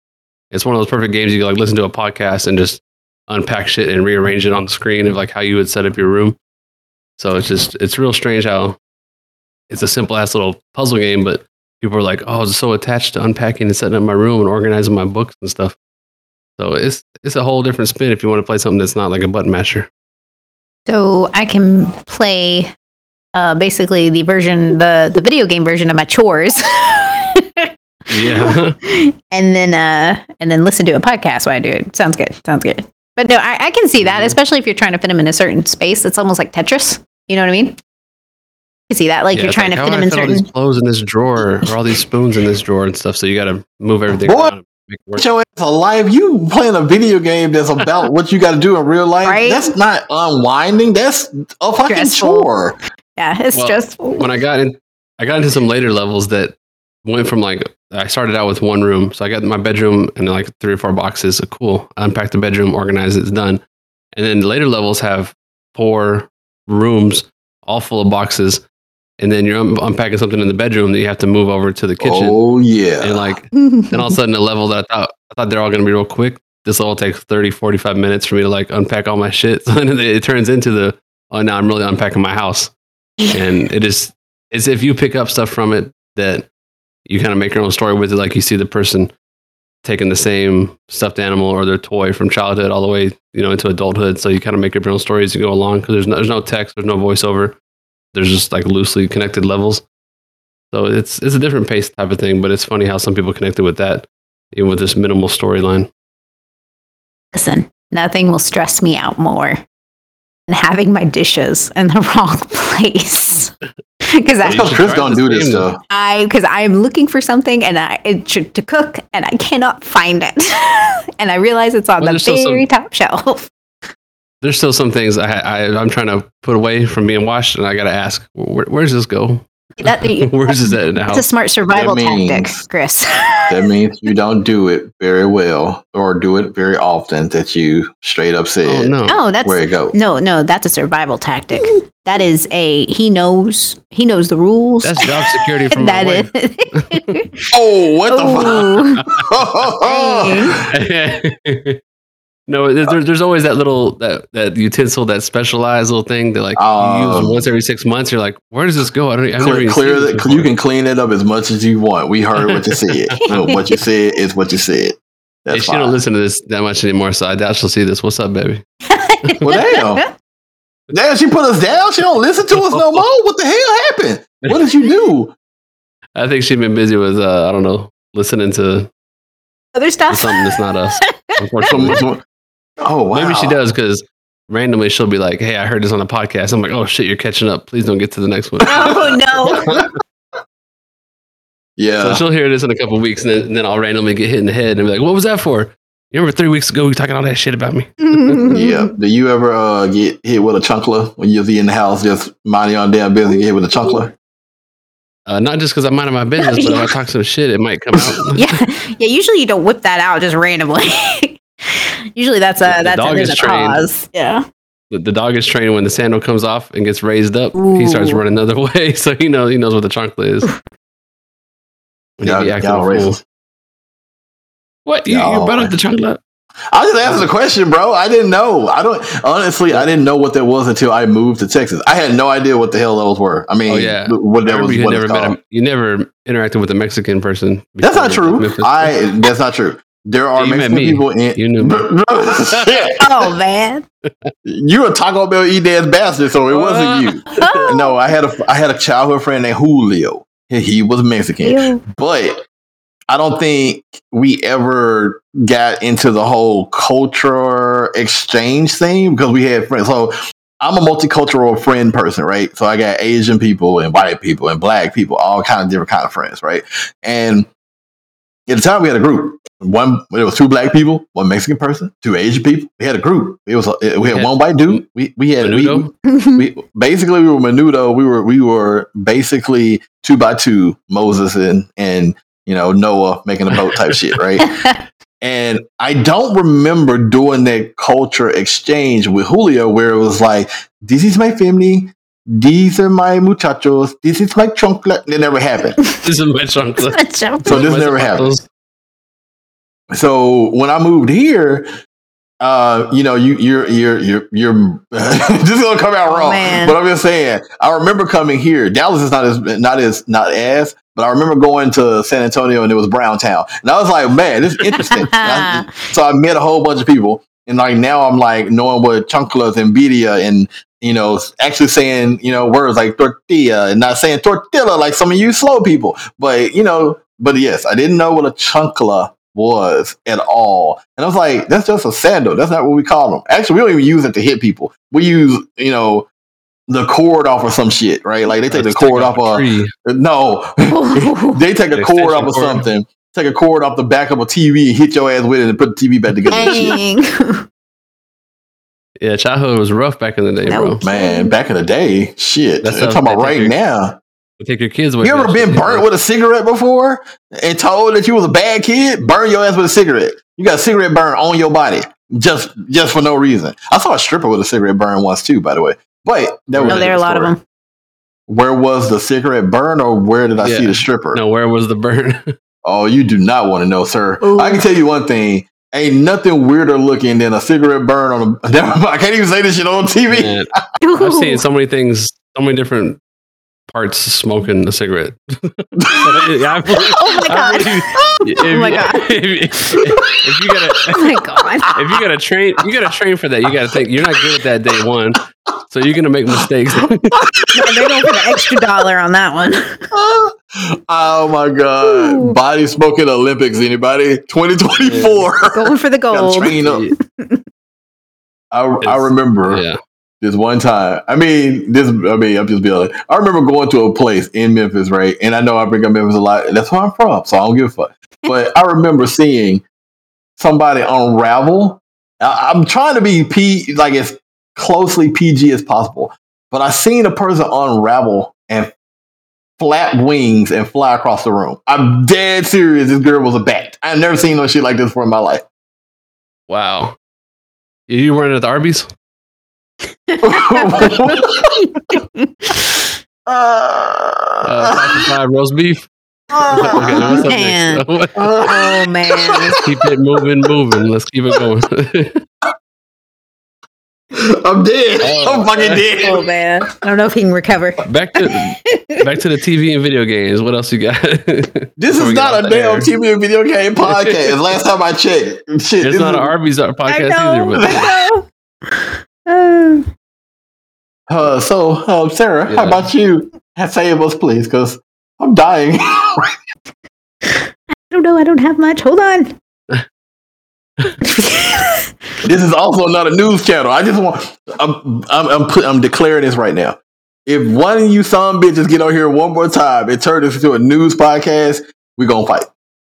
Speaker 3: It's one of those perfect games you can like listen to a podcast and just unpack shit and rearrange it on the screen of like how you would set up your room. So it's just it's real strange how it's a simple ass little puzzle game, but people are like, oh, I was so attached to unpacking and setting up my room and organizing my books and stuff. So it's it's a whole different spin if you want to play something that's not like a button masher.
Speaker 2: So I can play uh, basically the version, the the video game version of my chores.
Speaker 3: Yeah.
Speaker 2: and then uh and then listen to a podcast while I do it. Sounds good. Sounds good. But no, I, I can see that,
Speaker 3: Mhm.
Speaker 2: especially if you're trying to fit them in a certain space. It's almost like Tetris. You know what I mean? You see that? Like
Speaker 3: Yeah,
Speaker 2: you're trying
Speaker 3: like,
Speaker 2: to fit them
Speaker 3: I
Speaker 2: in
Speaker 3: fit all
Speaker 2: certain.
Speaker 3: these clothes in this drawer or all these spoons in this drawer and stuff. So you got to move everything
Speaker 1: Boy.
Speaker 3: around and make it work.
Speaker 1: Put your ass alive. You playing a video game that's about what you got to do in real life.
Speaker 2: Right?
Speaker 1: That's not unwinding. That's a fucking
Speaker 2: Stressful.
Speaker 1: chore.
Speaker 2: Yeah, it's
Speaker 3: Well,
Speaker 2: stressful.
Speaker 3: when I got in, I got into some later levels that went from like I started out with one room, so I got my bedroom and like three or four boxes. So cool. I unpacked the bedroom, organized it, it's done. And then the later levels have four rooms, all full of boxes. And then you're un- unpacking something in the bedroom that you have to move over to the kitchen.
Speaker 1: Oh yeah.
Speaker 3: And like then all of a sudden, the level that I thought I thought they're all going to be real quick. This level takes 30, 45 minutes for me to like unpack all my shit. So then it, it turns into the oh now I'm really unpacking my house, and it is it's if you pick up stuff from it that you kind of make your own story with it. Like you see the person taking the same stuffed animal or their toy from childhood all the way you know into adulthood. So you kind of make up your own story as you go along because there's no, there's no text, there's no voiceover. There's just like loosely connected levels. So it's it's a different pace type of thing, but it's funny how some people connected with that, even with this minimal storyline.
Speaker 2: Listen, nothing will stress me out more than having my dishes in the wrong place. Because
Speaker 1: That's
Speaker 3: you
Speaker 1: Chris don't do this
Speaker 3: game.
Speaker 1: stuff.
Speaker 2: I because I am looking for something and I it should, to cook and I cannot find it, and I realize it's on
Speaker 3: Well,
Speaker 2: the
Speaker 3: there's still some-
Speaker 2: very top shelf.
Speaker 3: There's still some things I, I I'm trying to put away from being washed, and I got to ask, where, where does this go?
Speaker 2: That,
Speaker 3: Where's this at in the
Speaker 2: That's a smart survival
Speaker 1: That
Speaker 2: tactic, Chris.
Speaker 1: That means you don't do it very well or do it very often that you straight up
Speaker 3: Oh no!
Speaker 2: oh, that's
Speaker 1: where it goes.
Speaker 2: no, no. That's a survival tactic. That is a he knows he knows the rules.
Speaker 3: That's job security from my
Speaker 2: That
Speaker 3: wife.
Speaker 1: Oh, what
Speaker 2: Ooh.
Speaker 1: the oh. fuck?
Speaker 3: Yeah, No, there's, there's always that little that that utensil, that specialized little thing that like you
Speaker 1: Um,
Speaker 3: use once every six months. You're like, where does this go? I don't. I've
Speaker 1: Clear, clear that
Speaker 3: before.
Speaker 1: you can clean it up as much as you want. We heard what you said. Well, what you said is what you said.
Speaker 3: Hey, she
Speaker 1: fine.
Speaker 3: don't listen to this that much anymore, so I doubt she'll see this. What's up, baby?
Speaker 1: Well, damn. Damn, she put us down. She don't listen to us no more. What the hell happened? What did you do?
Speaker 3: I think she's been busy with uh, I don't know, listening to
Speaker 2: Other stuff.
Speaker 3: something that's not us.
Speaker 1: Some- some- oh wow.
Speaker 3: maybe she does because randomly she'll be like, "Hey, I heard this on a podcast." I'm like, "Oh shit, you're catching up. Please don't get to the next one."
Speaker 2: oh no.
Speaker 1: Yeah.
Speaker 3: So she'll hear this in a couple weeks, and then, and then I'll randomly get hit in the head and be like, "What was that for?" You remember three weeks ago we were talking all that shit about me?
Speaker 1: yeah. Do you ever uh, get hit with a chunkler when you're in the house just minding your own damn business? And get hit with a chunkler?
Speaker 3: Uh, not just because I'm minding my business, but if I talk some shit, it might come out.
Speaker 2: yeah, yeah. Usually you don't whip that out just randomly. Usually that's a
Speaker 3: the
Speaker 2: that's a,
Speaker 3: dog
Speaker 2: there's
Speaker 3: is
Speaker 2: a
Speaker 3: trained.
Speaker 2: cause. Yeah.
Speaker 3: the, the dog is trained when the sandal comes off and gets raised up. He starts running the other way, so he knows he knows what the chocolate is. When he
Speaker 1: Y'all,
Speaker 3: be acting
Speaker 1: y'all
Speaker 3: a fool.
Speaker 1: racist.
Speaker 3: What you, you
Speaker 1: Y'all
Speaker 3: brought up the chocolate?
Speaker 1: I just asked the question, bro. I didn't know. I don't honestly. I didn't know what that was until I moved to Texas. I had no idea what the hell those were. I mean,
Speaker 3: Oh, yeah.
Speaker 1: what that was.
Speaker 3: you
Speaker 1: What
Speaker 3: never met a, you never interacted with a Mexican person.
Speaker 1: That's not true. I. That's not true. There are
Speaker 3: You
Speaker 1: Mexican
Speaker 3: me.
Speaker 1: people in.
Speaker 3: you knew me.
Speaker 2: Oh man.
Speaker 1: You're a Taco Bell eating ass bastard, so it wasn't you. No, I had a I had a childhood friend named Julio. He- He was Mexican,
Speaker 2: Ew.
Speaker 1: but I don't think we ever got into the whole culture exchange thing because we had friends. So I'm a multicultural friend person, right? So I got Asian people and white people and black people, all kind of different kind of friends, right? And at the time we had a group. One there was two black people, one Mexican person, two Asian people. We had a group. It was we had
Speaker 3: Yeah.
Speaker 1: one white dude. We we had we, we basically we were menudo. We were we were basically two by two Moses and and you know Noah making a boat type shit, right? And I don't remember doing that culture exchange with Julio where it was like, "This is my family." These are my muchachos. This is my chocolate. It never happened.
Speaker 3: This is my chocolate.
Speaker 1: So this never happened. So when I moved here, uh, you know, you you're you're you're you're this is gonna come out
Speaker 2: Oh,
Speaker 1: wrong.
Speaker 2: man.
Speaker 1: but I'm just saying, I remember coming here. Dallas is not as not as not as, but I remember going to San Antonio and it was Browntown, and I was like, man, this is interesting. I- so I met a whole bunch of people, and like now I'm like knowing what chanclas and birria and you know actually saying you know words like tortilla and not saying tortilla like some of you slow people, but you know, but yes, I didn't know what a chancla was at all. And I was like, that's just a sandal. That's not what we call them. Actually, we don't even use it to hit people. We use, you know, the cord off of some shit, right? Like they take the
Speaker 3: Let's
Speaker 1: cord
Speaker 3: off
Speaker 1: off
Speaker 3: a
Speaker 1: a
Speaker 3: tree.
Speaker 1: no. they take a
Speaker 3: An
Speaker 1: cord off of
Speaker 3: cord.
Speaker 1: something, take a cord off the back of a TV and hit your ass with it and put the TV back together. and shit.
Speaker 2: Dang.
Speaker 3: Yeah, childhood was rough back in the day,
Speaker 2: No.
Speaker 3: bro.
Speaker 1: Man, back in the day, shit.
Speaker 3: That's
Speaker 1: I'm talking about right
Speaker 3: your-
Speaker 1: now.
Speaker 3: Take your kids with
Speaker 1: You ever been burnt with a cigarette before and told that you was a bad kid? Burn your ass with a cigarette. You got a cigarette burn on your body just just for no reason. I saw a stripper with a cigarette burn once too, by the way. But that was
Speaker 2: No, there are a lot of them.
Speaker 1: Where was the cigarette burn, or where did I see the stripper?
Speaker 3: No, where was the burn?
Speaker 1: Oh, you do not want to know, sir.
Speaker 2: Ooh.
Speaker 1: I can tell you one thing: ain't nothing weirder looking than a cigarette burn on a. I can't even say this shit on TV.
Speaker 3: I've seen so many things, so many different parts smoking a cigarette. Oh yeah, oh I've-
Speaker 2: Oh my god.
Speaker 3: really- if,
Speaker 2: Oh my God.
Speaker 3: If, if you gotta,
Speaker 2: Oh my god.
Speaker 3: if you gotta train, you gotta train for that. You gotta think you're not good at that day one, so you're gonna make mistakes.
Speaker 2: No, they're going for the extra dollar on that one.
Speaker 1: oh my god!
Speaker 2: Ooh.
Speaker 1: Body smoking Olympics. Anybody? Twenty twenty four.
Speaker 2: Going for the gold.
Speaker 1: Train up. I, I remember
Speaker 3: yeah,
Speaker 1: this one time. I mean, this. I mean, I'm just being. I remember going to a place in Memphis, right? And I know I bring up Memphis a lot. That's where I'm from, so I don't give a fuck. But I remember seeing somebody unravel. I, I'm trying to be P, like as closely PG as possible. But I seen a person unravel and flap wings and fly across the room. I'm dead serious. This girl was a bat. I've never seen no shit like this before in my life.
Speaker 3: wow. You weren't at the Arby's? Uh,
Speaker 1: Uh,
Speaker 3: five roast beef. Okay, what's
Speaker 2: man. Oh man.
Speaker 3: Let's keep it moving, moving. Let's keep it going.
Speaker 1: I'm dead.
Speaker 3: Oh,
Speaker 1: I'm fucking dead.
Speaker 2: Oh man. I don't know if he can recover.
Speaker 3: back to back to the TV and video games. What else you got?
Speaker 1: This is not a damn
Speaker 3: air.
Speaker 1: TV and video game podcast. Last time I checked, shit.
Speaker 3: It's not
Speaker 1: is-
Speaker 3: an Arby's podcast either. But
Speaker 2: I know. Uh,
Speaker 1: Uh, so, uh, Sarah, how about you? Say us, please, because I'm dying.
Speaker 2: I don't know. I don't have much. Hold on.
Speaker 1: this is also not a news channel. I just want. I'm. I'm. I'm, put, I'm declaring this right now. If one of you some bitches get on here one more time and turn this into a news podcast, we gonna fight.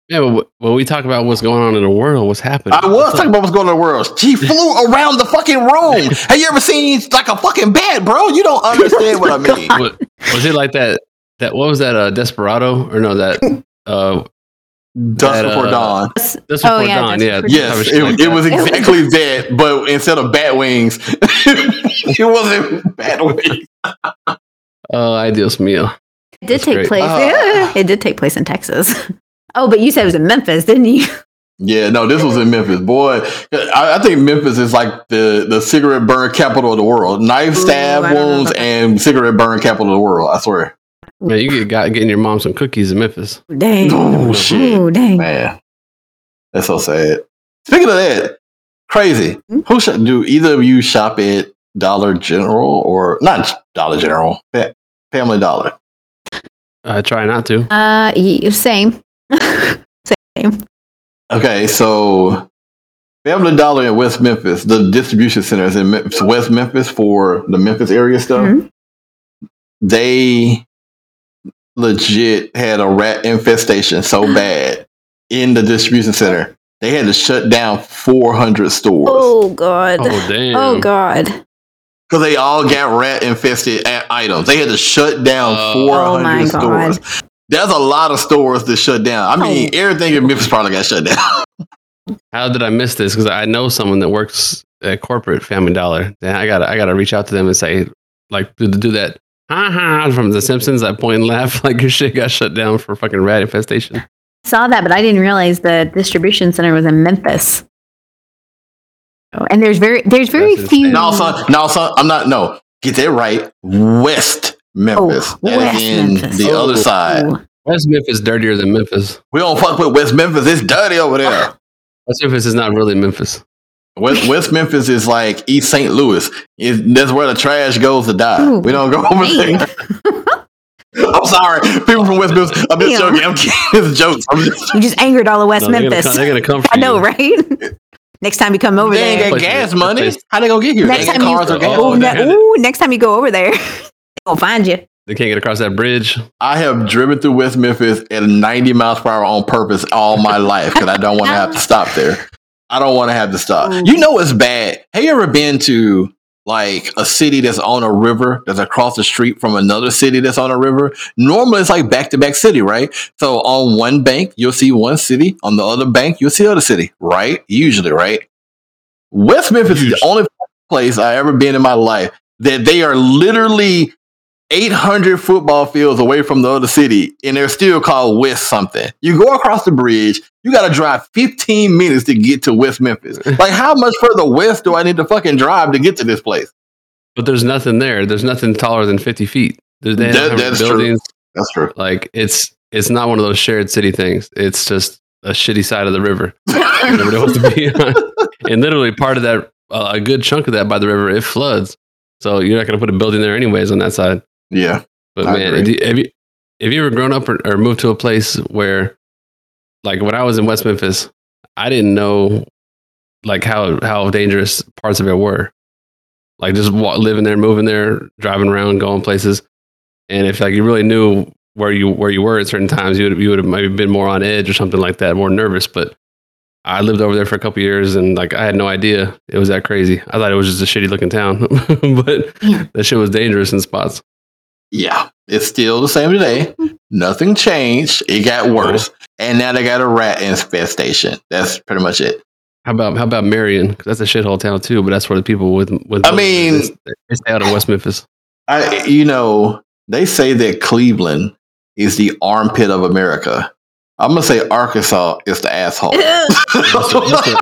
Speaker 3: Yeah, but when we talk about what's going on in the world, what's happening?
Speaker 1: I was talking about what's going on in the world. She flew around the fucking room. Have you ever seen like a fucking bat, bro? You don't understand what I mean.
Speaker 3: What- was it like that? That what was that? Uh, Desperado or no? That uh,
Speaker 1: Dusk
Speaker 3: That,
Speaker 1: before
Speaker 3: uh,
Speaker 1: dawn.
Speaker 3: That's
Speaker 2: Oh,
Speaker 3: before
Speaker 2: yeah,
Speaker 3: dawn.
Speaker 2: Dusk
Speaker 3: Yeah,
Speaker 2: Before
Speaker 1: Yes,
Speaker 3: Like
Speaker 1: it, it was exactly that, but instead of bat wings, it wasn't bat wings.
Speaker 3: Oh, ideal meal.
Speaker 2: It did
Speaker 3: That's
Speaker 2: take
Speaker 3: great.
Speaker 2: place.
Speaker 1: Ah.
Speaker 2: it did take place in Texas. Oh, but you said it was in Memphis, didn't you?
Speaker 1: Yeah, no, this was in Memphis, boy. I, I think Memphis is like the the cigarette burn capital of the world. Knife stab
Speaker 2: I
Speaker 1: wounds and cigarette burn capital of the world. I swear.
Speaker 3: Man, you get got getting your mom some cookies in Memphis.
Speaker 2: Dang.
Speaker 1: Oh shit,
Speaker 2: Oh, dang.
Speaker 1: man, that's so sad. Speaking of that, crazy.
Speaker 2: Hmm?
Speaker 1: Who should do either of you shop at Dollar General or not Dollar General, Family Dollar?
Speaker 3: I try not to.
Speaker 2: Uh, y- same. Same.
Speaker 1: Okay, so Family Dollar in West Memphis, the distribution center is in Mem- West Memphis for the Memphis area stuff.
Speaker 2: Mhm.
Speaker 1: They legit had a rat infestation so bad in the distribution center. They had to shut down 400 stores
Speaker 2: Oh God.
Speaker 3: Oh damn.
Speaker 2: Oh God.
Speaker 1: because they all got rat infested a- items. They had to shut down
Speaker 3: Oh.
Speaker 1: 400
Speaker 2: Oh, my God.
Speaker 1: Stores. There's a lot of stores that shut down. I mean, oh. everything in Memphis probably got shut down.
Speaker 3: How did I miss this? Because I know someone that works at corporate Family Dollar. And I gotta I gotta reach out to them and say like do, do that. Ha ha from The Simpsons. That point and laugh like your shit got shut down for fucking rat infestation.
Speaker 2: Saw that, but I didn't realize the distribution center was in Memphis. Oh, and there's very there's very
Speaker 3: That's
Speaker 2: few.
Speaker 3: insane.
Speaker 1: No, son. No, son. I'm not. No, get that right. West Oh, Memphis.
Speaker 2: Oh,
Speaker 1: That is
Speaker 2: West
Speaker 1: in
Speaker 2: Memphis.
Speaker 1: the
Speaker 3: Oh.
Speaker 1: other side.
Speaker 2: Ooh.
Speaker 3: West Memphis dirtier than Memphis.
Speaker 1: We don't fuck with West Memphis. It's dirty over there.
Speaker 3: West Memphis is not really Memphis.
Speaker 1: West, West Memphis is like East St. Louis. It, that's where the trash goes to die.
Speaker 2: Ooh,
Speaker 1: we don't go over
Speaker 2: man.
Speaker 1: there. I'm sorry, people from West Memphis. I'm just
Speaker 2: Damn.
Speaker 1: joking. I'm kidding. It's a joke. I'm just,
Speaker 2: You just angered all of West
Speaker 3: No, they're, gonna
Speaker 2: Memphis.
Speaker 3: come, they're gonna come for
Speaker 2: I know, right? Next time you come over there.
Speaker 1: they ain't
Speaker 2: there.
Speaker 1: got
Speaker 3: Place-
Speaker 1: gas money.
Speaker 3: place-
Speaker 1: How they gonna get here?
Speaker 2: Next time
Speaker 1: ain't
Speaker 2: you,
Speaker 1: got cars gas.
Speaker 3: Oh,
Speaker 2: ne- ooh, next time you go over there, they gonna find you.
Speaker 3: They can't get across that bridge.
Speaker 1: I have driven through West Memphis at 90 miles per hour on purpose all my life because I don't want to have to stop there. I don't want to have to stop.
Speaker 2: Ooh.
Speaker 1: You know it's bad. Have you ever been to like a city that's on a river that's across the street from another city that's on a river? Normally it's like back to back city, right? So on one bank you'll see one city, on the other bank you'll see other city, right? Usually, right? West Memphis is the only place I ever been in my life that they are literally 800 football fields away from the other city, and they're still called West something. You go across the bridge, you got to drive 15 minutes to get to West Memphis. Like, how much further west do I need to fucking drive to get to this place?
Speaker 3: But there's nothing there. There's nothing taller than 50 feet. There's
Speaker 1: That- that's true.
Speaker 3: buildings.
Speaker 1: That's true.
Speaker 3: Like it's it's not one of those shared city things. It's just a shitty side of the river. Nobody wants to be on. And literally part of that, uh, a good chunk of that by the river, it floods. So you're not going to put a building there anyways on that side.
Speaker 1: Yeah.
Speaker 3: But
Speaker 1: I
Speaker 3: man,
Speaker 1: agree.
Speaker 3: do- have you have you ever grown up or, or moved to a place where, like when I was in West Memphis, I didn't know like how how dangerous parts of it were. Like just wa- living there, moving there, driving around, going places, and if like you really knew where you where you were at certain times, you would you would have maybe been more on edge or something like that, more nervous. But I lived over there for a couple years, and like I had no idea it was that crazy. I thought it was just a shitty looking town, but that shit was dangerous in spots.
Speaker 1: Yeah. It's still the same today. Mm-hmm. Nothing changed. It got worse. And now they got a rat infestation. That's pretty much it.
Speaker 3: How about how about Marion? 'Cause that's a shithole town too, but that's where the people with with
Speaker 1: I mean-
Speaker 3: they stay out of West Memphis.
Speaker 1: I, you know, they say that Cleveland is the armpit of America. I'm gonna say Arkansas is the asshole.
Speaker 3: That's the, that's the,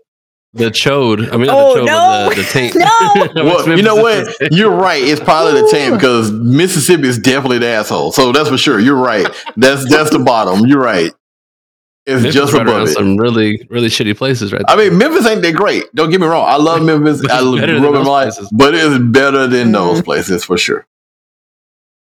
Speaker 3: the chode. I mean,
Speaker 2: Oh,
Speaker 3: the chode,
Speaker 2: no.
Speaker 3: the, the taint.
Speaker 2: No.
Speaker 1: well, you know what? You're right. It's probably the taint because Mississippi is definitely the asshole. So that's for sure. You're right. That's that's the bottom. You're right. It's
Speaker 3: Memphis
Speaker 1: just
Speaker 3: right
Speaker 1: above it.
Speaker 3: some really, really shitty places right
Speaker 1: I mean, Memphis ain't that great. Don't get me wrong. I love Memphis. I love
Speaker 3: better than
Speaker 1: Robin
Speaker 3: those
Speaker 1: Light,
Speaker 3: places.
Speaker 1: but it's better than those
Speaker 2: Mhm.
Speaker 1: places for sure.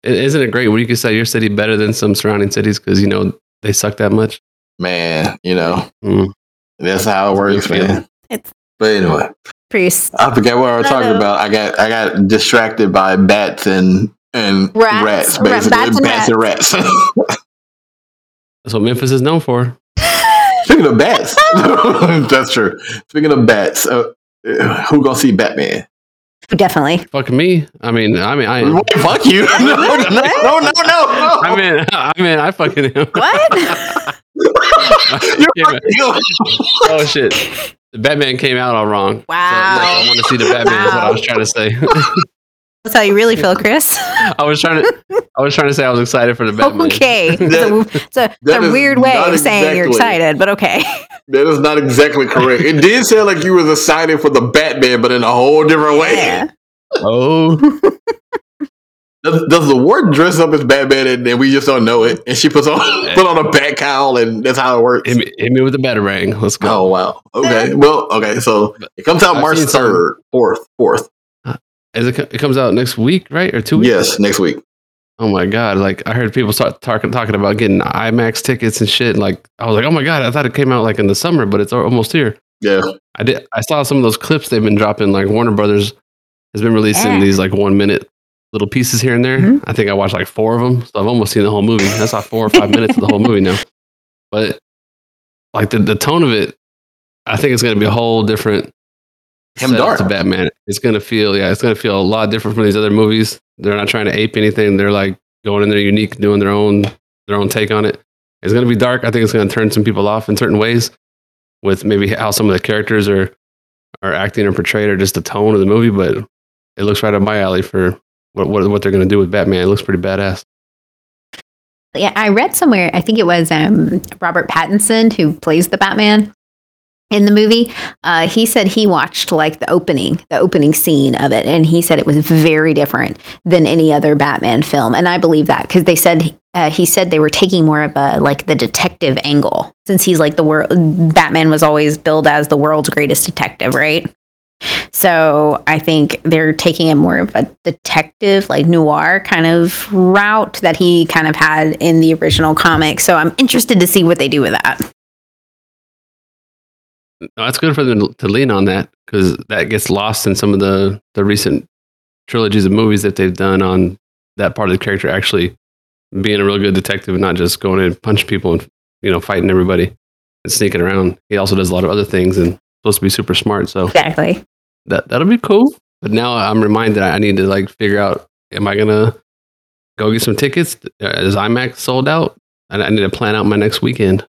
Speaker 3: I- Isn't it great when you can say your city better than some surrounding cities because you know they suck that much?
Speaker 1: Man, you know,
Speaker 3: Mm.
Speaker 1: that's how it
Speaker 3: It's a good
Speaker 1: works, man.
Speaker 2: It's-
Speaker 1: But anyway,
Speaker 2: Priest.
Speaker 1: I forget what I was
Speaker 2: I
Speaker 1: talking
Speaker 2: know.
Speaker 1: about. I got I got distracted by bats and and
Speaker 2: Rats.
Speaker 1: rats, basically.
Speaker 2: bats and
Speaker 1: bats and rats.
Speaker 3: That's what Memphis is known for.
Speaker 1: Speaking of bats, that's true. Speaking of bats, uh, who gonna see Batman?
Speaker 2: Definitely.
Speaker 3: Fuck me. I mean, I mean, I.
Speaker 1: Wait, fuck you! no, no, no, no, no, no.
Speaker 3: I mean, I mean, I fucking am.
Speaker 2: What?
Speaker 1: You're fucking.
Speaker 3: Oh shit! The Batman came out all wrong. So,
Speaker 2: Wow.
Speaker 3: like, I want to see the Batman. Is what I was trying to say.
Speaker 2: That's how you really feel, Chris.
Speaker 3: I was trying to. I was trying to say I was excited for the Batman.
Speaker 2: Okay. It's a, it's a, it's a weird way of saying you're excited, but okay.
Speaker 1: That is not exactly correct. It did sound like you was excited for the Batman, but in a whole different way.
Speaker 2: Yeah.
Speaker 3: Oh,
Speaker 1: Does, does the ward dress up as Batman and, and we just don't know it? And she puts on put on a bat cowl and that's how it works.
Speaker 3: hit me, hit me with the batarang. Let's go.
Speaker 1: Oh wow. Okay. Well, okay. So it comes out
Speaker 3: I've
Speaker 1: March third, fourth, fourth.
Speaker 3: Is it, it comes out next week, right, or two weeks?
Speaker 1: Yes, next week.
Speaker 3: Oh my god! Like I heard people start talking talking about getting IMAX tickets and shit. Like I was like, oh my god! I thought it came out like in the summer, but it's almost here.
Speaker 1: Yeah.
Speaker 3: I did. I saw some of those clips they've been dropping. Like Warner Brothers has been releasing
Speaker 2: Yeah.
Speaker 3: these like one minute little pieces here and there.
Speaker 2: Mhm.
Speaker 3: I think I watched like four of them, so I've almost seen the whole movie. That's not four or five minutes of the whole movie now. But like the the tone of it, I think it's going to be a whole different.
Speaker 1: Him dark.
Speaker 3: to Batman. It's going to feel yeah, it's going to feel a lot different from these other movies. They're not trying to ape anything. They're like going in there unique, doing their own their own take on it. It's going to be dark. I think it's going to turn some people off in certain ways, with maybe how some of the characters are are acting or portrayed, or just the tone of the movie. But it looks right up my alley for what what, what they're going to do with Batman. It looks pretty badass.
Speaker 2: Yeah, I read somewhere, I think it was um, Robert Pattinson who plays the Batman in the movie. Uh, he said he watched like the opening, the opening scene of it, and he said it was very different than any other Batman film. And I believe that because they said uh, he said they were taking more of a like the detective angle since he's like the world. Batman was always billed as the world's greatest detective, right? So I think they're taking a more of a detective, like noir kind of route that he kind of had in the original comic. So I'm interested to see what they do with that.
Speaker 3: No, that's good for them to lean on that because that gets lost in some of the the recent trilogies of movies that they've done on that part of the character actually being a real good detective and not just going in and punching people and you know fighting everybody and sneaking around. He also does a lot of other things and supposed to be super smart. So
Speaker 2: Exactly.
Speaker 3: That that'll be cool. But now I'm reminded I need to like figure out: Am I gonna go get some tickets? Uh, Is IMAX sold out? And I need to plan out my next weekend.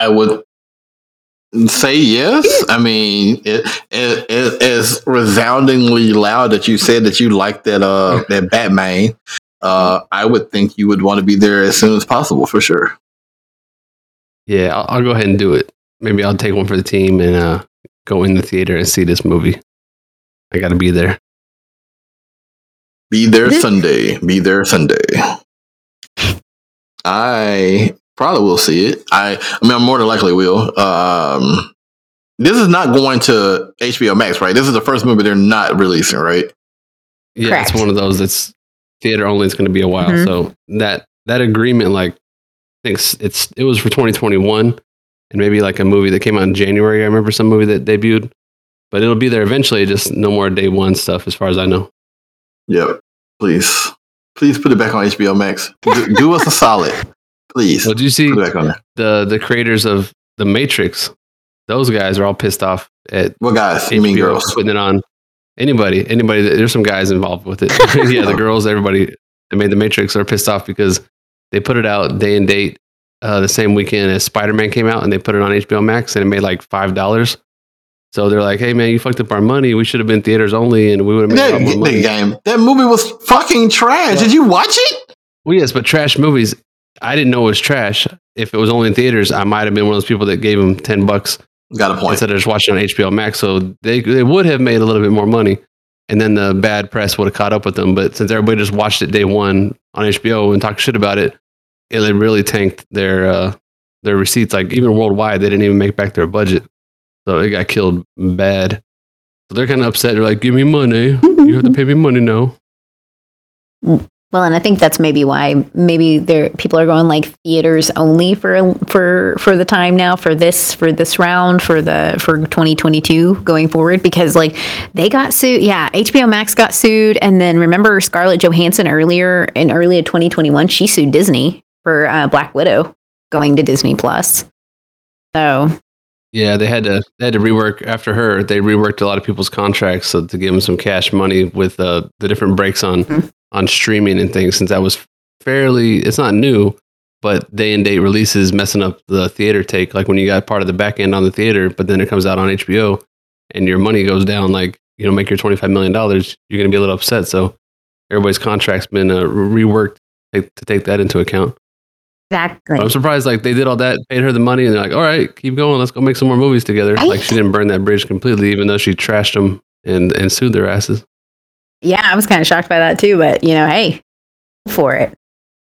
Speaker 1: I would say yes. I mean, it, it, it, it's resoundingly loud that you said that you like that uh that Batman. Uh, I would think you would want to be there as soon as possible for sure.
Speaker 3: Yeah, I'll, I'll go ahead and do it. Maybe I'll take one for the team and uh, go in the theater and see this movie. I got to be there.
Speaker 1: Be there Sunday. Be there Sunday. I probably will see it. I, I mean, I more than likely will. Um, this is not going to HBO Max, right? This is the first movie they're not releasing, right?
Speaker 3: Yeah,
Speaker 2: Correct.
Speaker 3: it's one of those that's theater only. It's going to be a while.
Speaker 2: Mhm.
Speaker 3: So that that agreement, like, I think it's it was for 2021, and maybe like a movie that came out in January. I remember some movie that debuted, but it'll be there eventually. Just no more day one stuff, as far as I know.
Speaker 1: Yep. Please, please put it back on HBO Max. Do, do us a solid, please.
Speaker 3: Well, do you see
Speaker 1: it back on
Speaker 3: the the creators of the Matrix? Those guys are all pissed off at
Speaker 1: What guys? You mean girls?
Speaker 3: putting it on anybody anybody there's some guys involved with it yeah the girls everybody that made the matrix are pissed off because they put it out day and date uh, the same weekend as spider-man came out and they put it on hbo max and it made like five dollars so they're like hey man you fucked up our money we should have been theaters only and we would have made a lot more money
Speaker 1: game. That movie was fucking trash. Did you watch it?
Speaker 3: Well, yes, but trash movies. I didn't know it was trash. If it was only in theaters, I might have been one of those people that gave them ten bucks
Speaker 1: Got a point.
Speaker 3: instead of just watching on HBO Max. So they they would have made a little bit more money, and then the bad press would have caught up with them. But since everybody just watched it day one on HBO and talked shit about it, it really tanked their uh, their receipts. Like even worldwide, they didn't even make back their budget, so it got killed bad. So they're kind of upset. They're like, "Give me money. You have to pay me money now."
Speaker 2: Well, and I think that's maybe why maybe there people are going like theaters only for for for the time now for this for this round for the for 2022 going forward because like they got sued. Yeah, HBO Max got sued, and then remember Scarlett Johansson earlier in early 2021 she sued Disney for uh, Black Widow going to Disney Plus. So
Speaker 3: Yeah, they had to they had to rework after her. They reworked a lot of people's contracts so to give them some cash money with uh, the different breaks on
Speaker 2: Mhm.
Speaker 3: on streaming and things. Since that was fairly, it's not new, but day and date releases messing up the theater take. Like when you got part of the back end on the theater, but then it comes out on HBO and your money goes down. Like you know, make your twenty five million dollars, you're gonna be a little upset. So everybody's contract's been uh, reworked to take that into account.
Speaker 2: Exactly.
Speaker 3: I'm surprised like they did all that, paid her the money, and they're like, "All right, keep going. Let's go make some more movies together."
Speaker 2: Right?
Speaker 3: Like she didn't burn that bridge completely, even though she trashed them and and sued their asses.
Speaker 2: Yeah, I was kind of shocked by that too, but you know, hey, for it.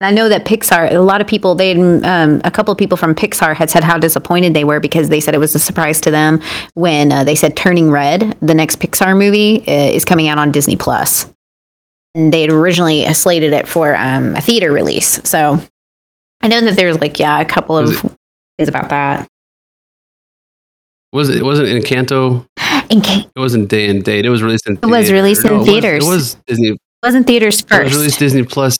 Speaker 2: I know that Pixar, a lot of people, they, had, um, a couple of people from Pixar had said how disappointed they were because they said it was a surprise to them when uh, they said Turning Red, the next Pixar movie, uh, is coming out on Disney Plus. And they had originally slated it for um, a theater release. So I know that there's like, yeah, a couple of things about that.
Speaker 3: Was it? Wasn't Encanto.
Speaker 2: In ca-
Speaker 3: It wasn't day and date. It was released in.
Speaker 2: It was released in
Speaker 3: it was-
Speaker 2: theaters.
Speaker 3: It was, Disney. It
Speaker 2: wasn't theaters first.
Speaker 3: It was released Disney Plus.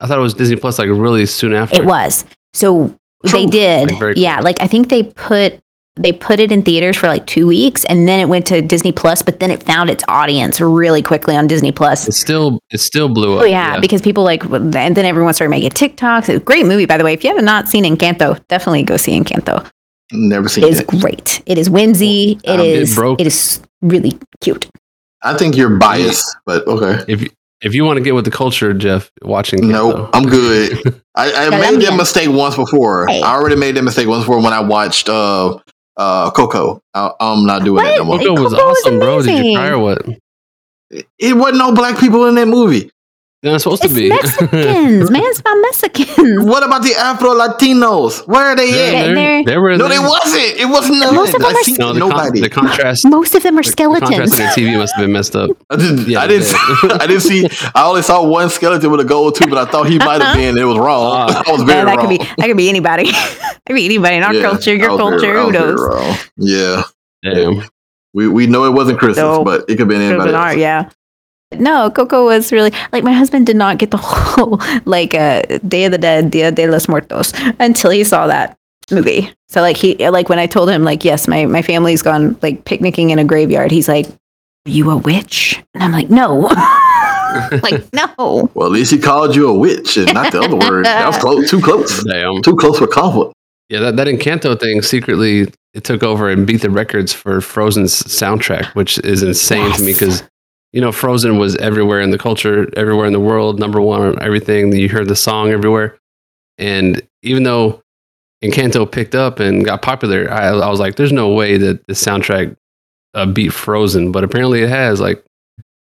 Speaker 3: I thought it was Disney Plus like really soon after.
Speaker 2: It was. So they did.
Speaker 3: Like,
Speaker 2: yeah, like I think they put they put it in theaters for like 2 weeks and then it went to Disney Plus, but then it found its audience really quickly on Disney Plus.
Speaker 3: It still it still blew up.
Speaker 2: Oh yeah, because people like and then everyone started making TikToks. It's a great movie by the way. If you have not seen Encanto, definitely go see Encanto.
Speaker 1: Never seen
Speaker 2: It is
Speaker 1: it.
Speaker 2: great. It is whimsy. It
Speaker 3: Um, it
Speaker 2: is
Speaker 3: broke-
Speaker 2: it is really cute.
Speaker 1: I think you're biased, but okay.
Speaker 3: If you, if you want to get with the culture, Jeff, watching.
Speaker 1: No, I'm good. I, I made that mistake once before.
Speaker 2: Hey.
Speaker 1: I already made that mistake once before when I watched uh uh Coco. I, I'm not doing that no more.
Speaker 3: Coco was
Speaker 2: Coco was
Speaker 3: awesome, bro. Did you cry or what?
Speaker 1: It wasn't no black people in that movie.
Speaker 3: They're not supposed
Speaker 2: It's
Speaker 3: to be.
Speaker 2: Mexicans, man. It's about Mexicans.
Speaker 1: What about the Afro Latinos? Where are they
Speaker 3: Yeah,
Speaker 1: at?
Speaker 2: They're-
Speaker 3: they're- they were
Speaker 1: No, they wasn't. It wasn't.
Speaker 2: Most of them
Speaker 1: I
Speaker 2: are
Speaker 1: seen
Speaker 3: No, the, con-
Speaker 1: nobody.
Speaker 3: the contrast.
Speaker 2: Most of them are
Speaker 3: the- the contrast on your TV must have been messed up.
Speaker 1: I didn't.
Speaker 3: Yeah,
Speaker 1: I didn't. I didn't see. I only saw one skeleton with a gold tooth, but I thought he might have been. It was wrong.
Speaker 3: Ah.
Speaker 1: I was
Speaker 2: Yeah,
Speaker 1: very
Speaker 2: that
Speaker 1: wrong.
Speaker 2: could be that could be anybody. that could be anybody in our
Speaker 1: Yeah,
Speaker 2: culture,
Speaker 1: I
Speaker 2: your
Speaker 1: was very-
Speaker 2: culture.
Speaker 1: I
Speaker 2: Who knows?
Speaker 1: Yeah,
Speaker 3: Damn.
Speaker 1: we we know it wasn't Christmas,
Speaker 2: No.
Speaker 1: but it could have been anybody.
Speaker 2: been
Speaker 1: else.
Speaker 2: art, yeah. No, Coco was really like my husband did not get the whole like uh, Day of the Dead, Dia de los Muertos until he saw that movie. So like he like when I told him like yes, my my family's gone like picnicking in a graveyard. He's like, "Are you a witch?" And I'm like, "No." like, "No."
Speaker 1: Well, at least he called you a witch and not the other word. That was close. Too close.
Speaker 3: Damn.
Speaker 1: Too close for comfort.
Speaker 3: Yeah, that, that Encanto thing secretly it took over and beat the records for Frozen's soundtrack, which is insane to me because you know Frozen was everywhere in the culture, everywhere in the world, number one on everything. You heard the song everywhere, and even though Encanto picked up and got popular, I, I was like, "There's no way that the soundtrack uh, beat Frozen," but apparently it has. Like,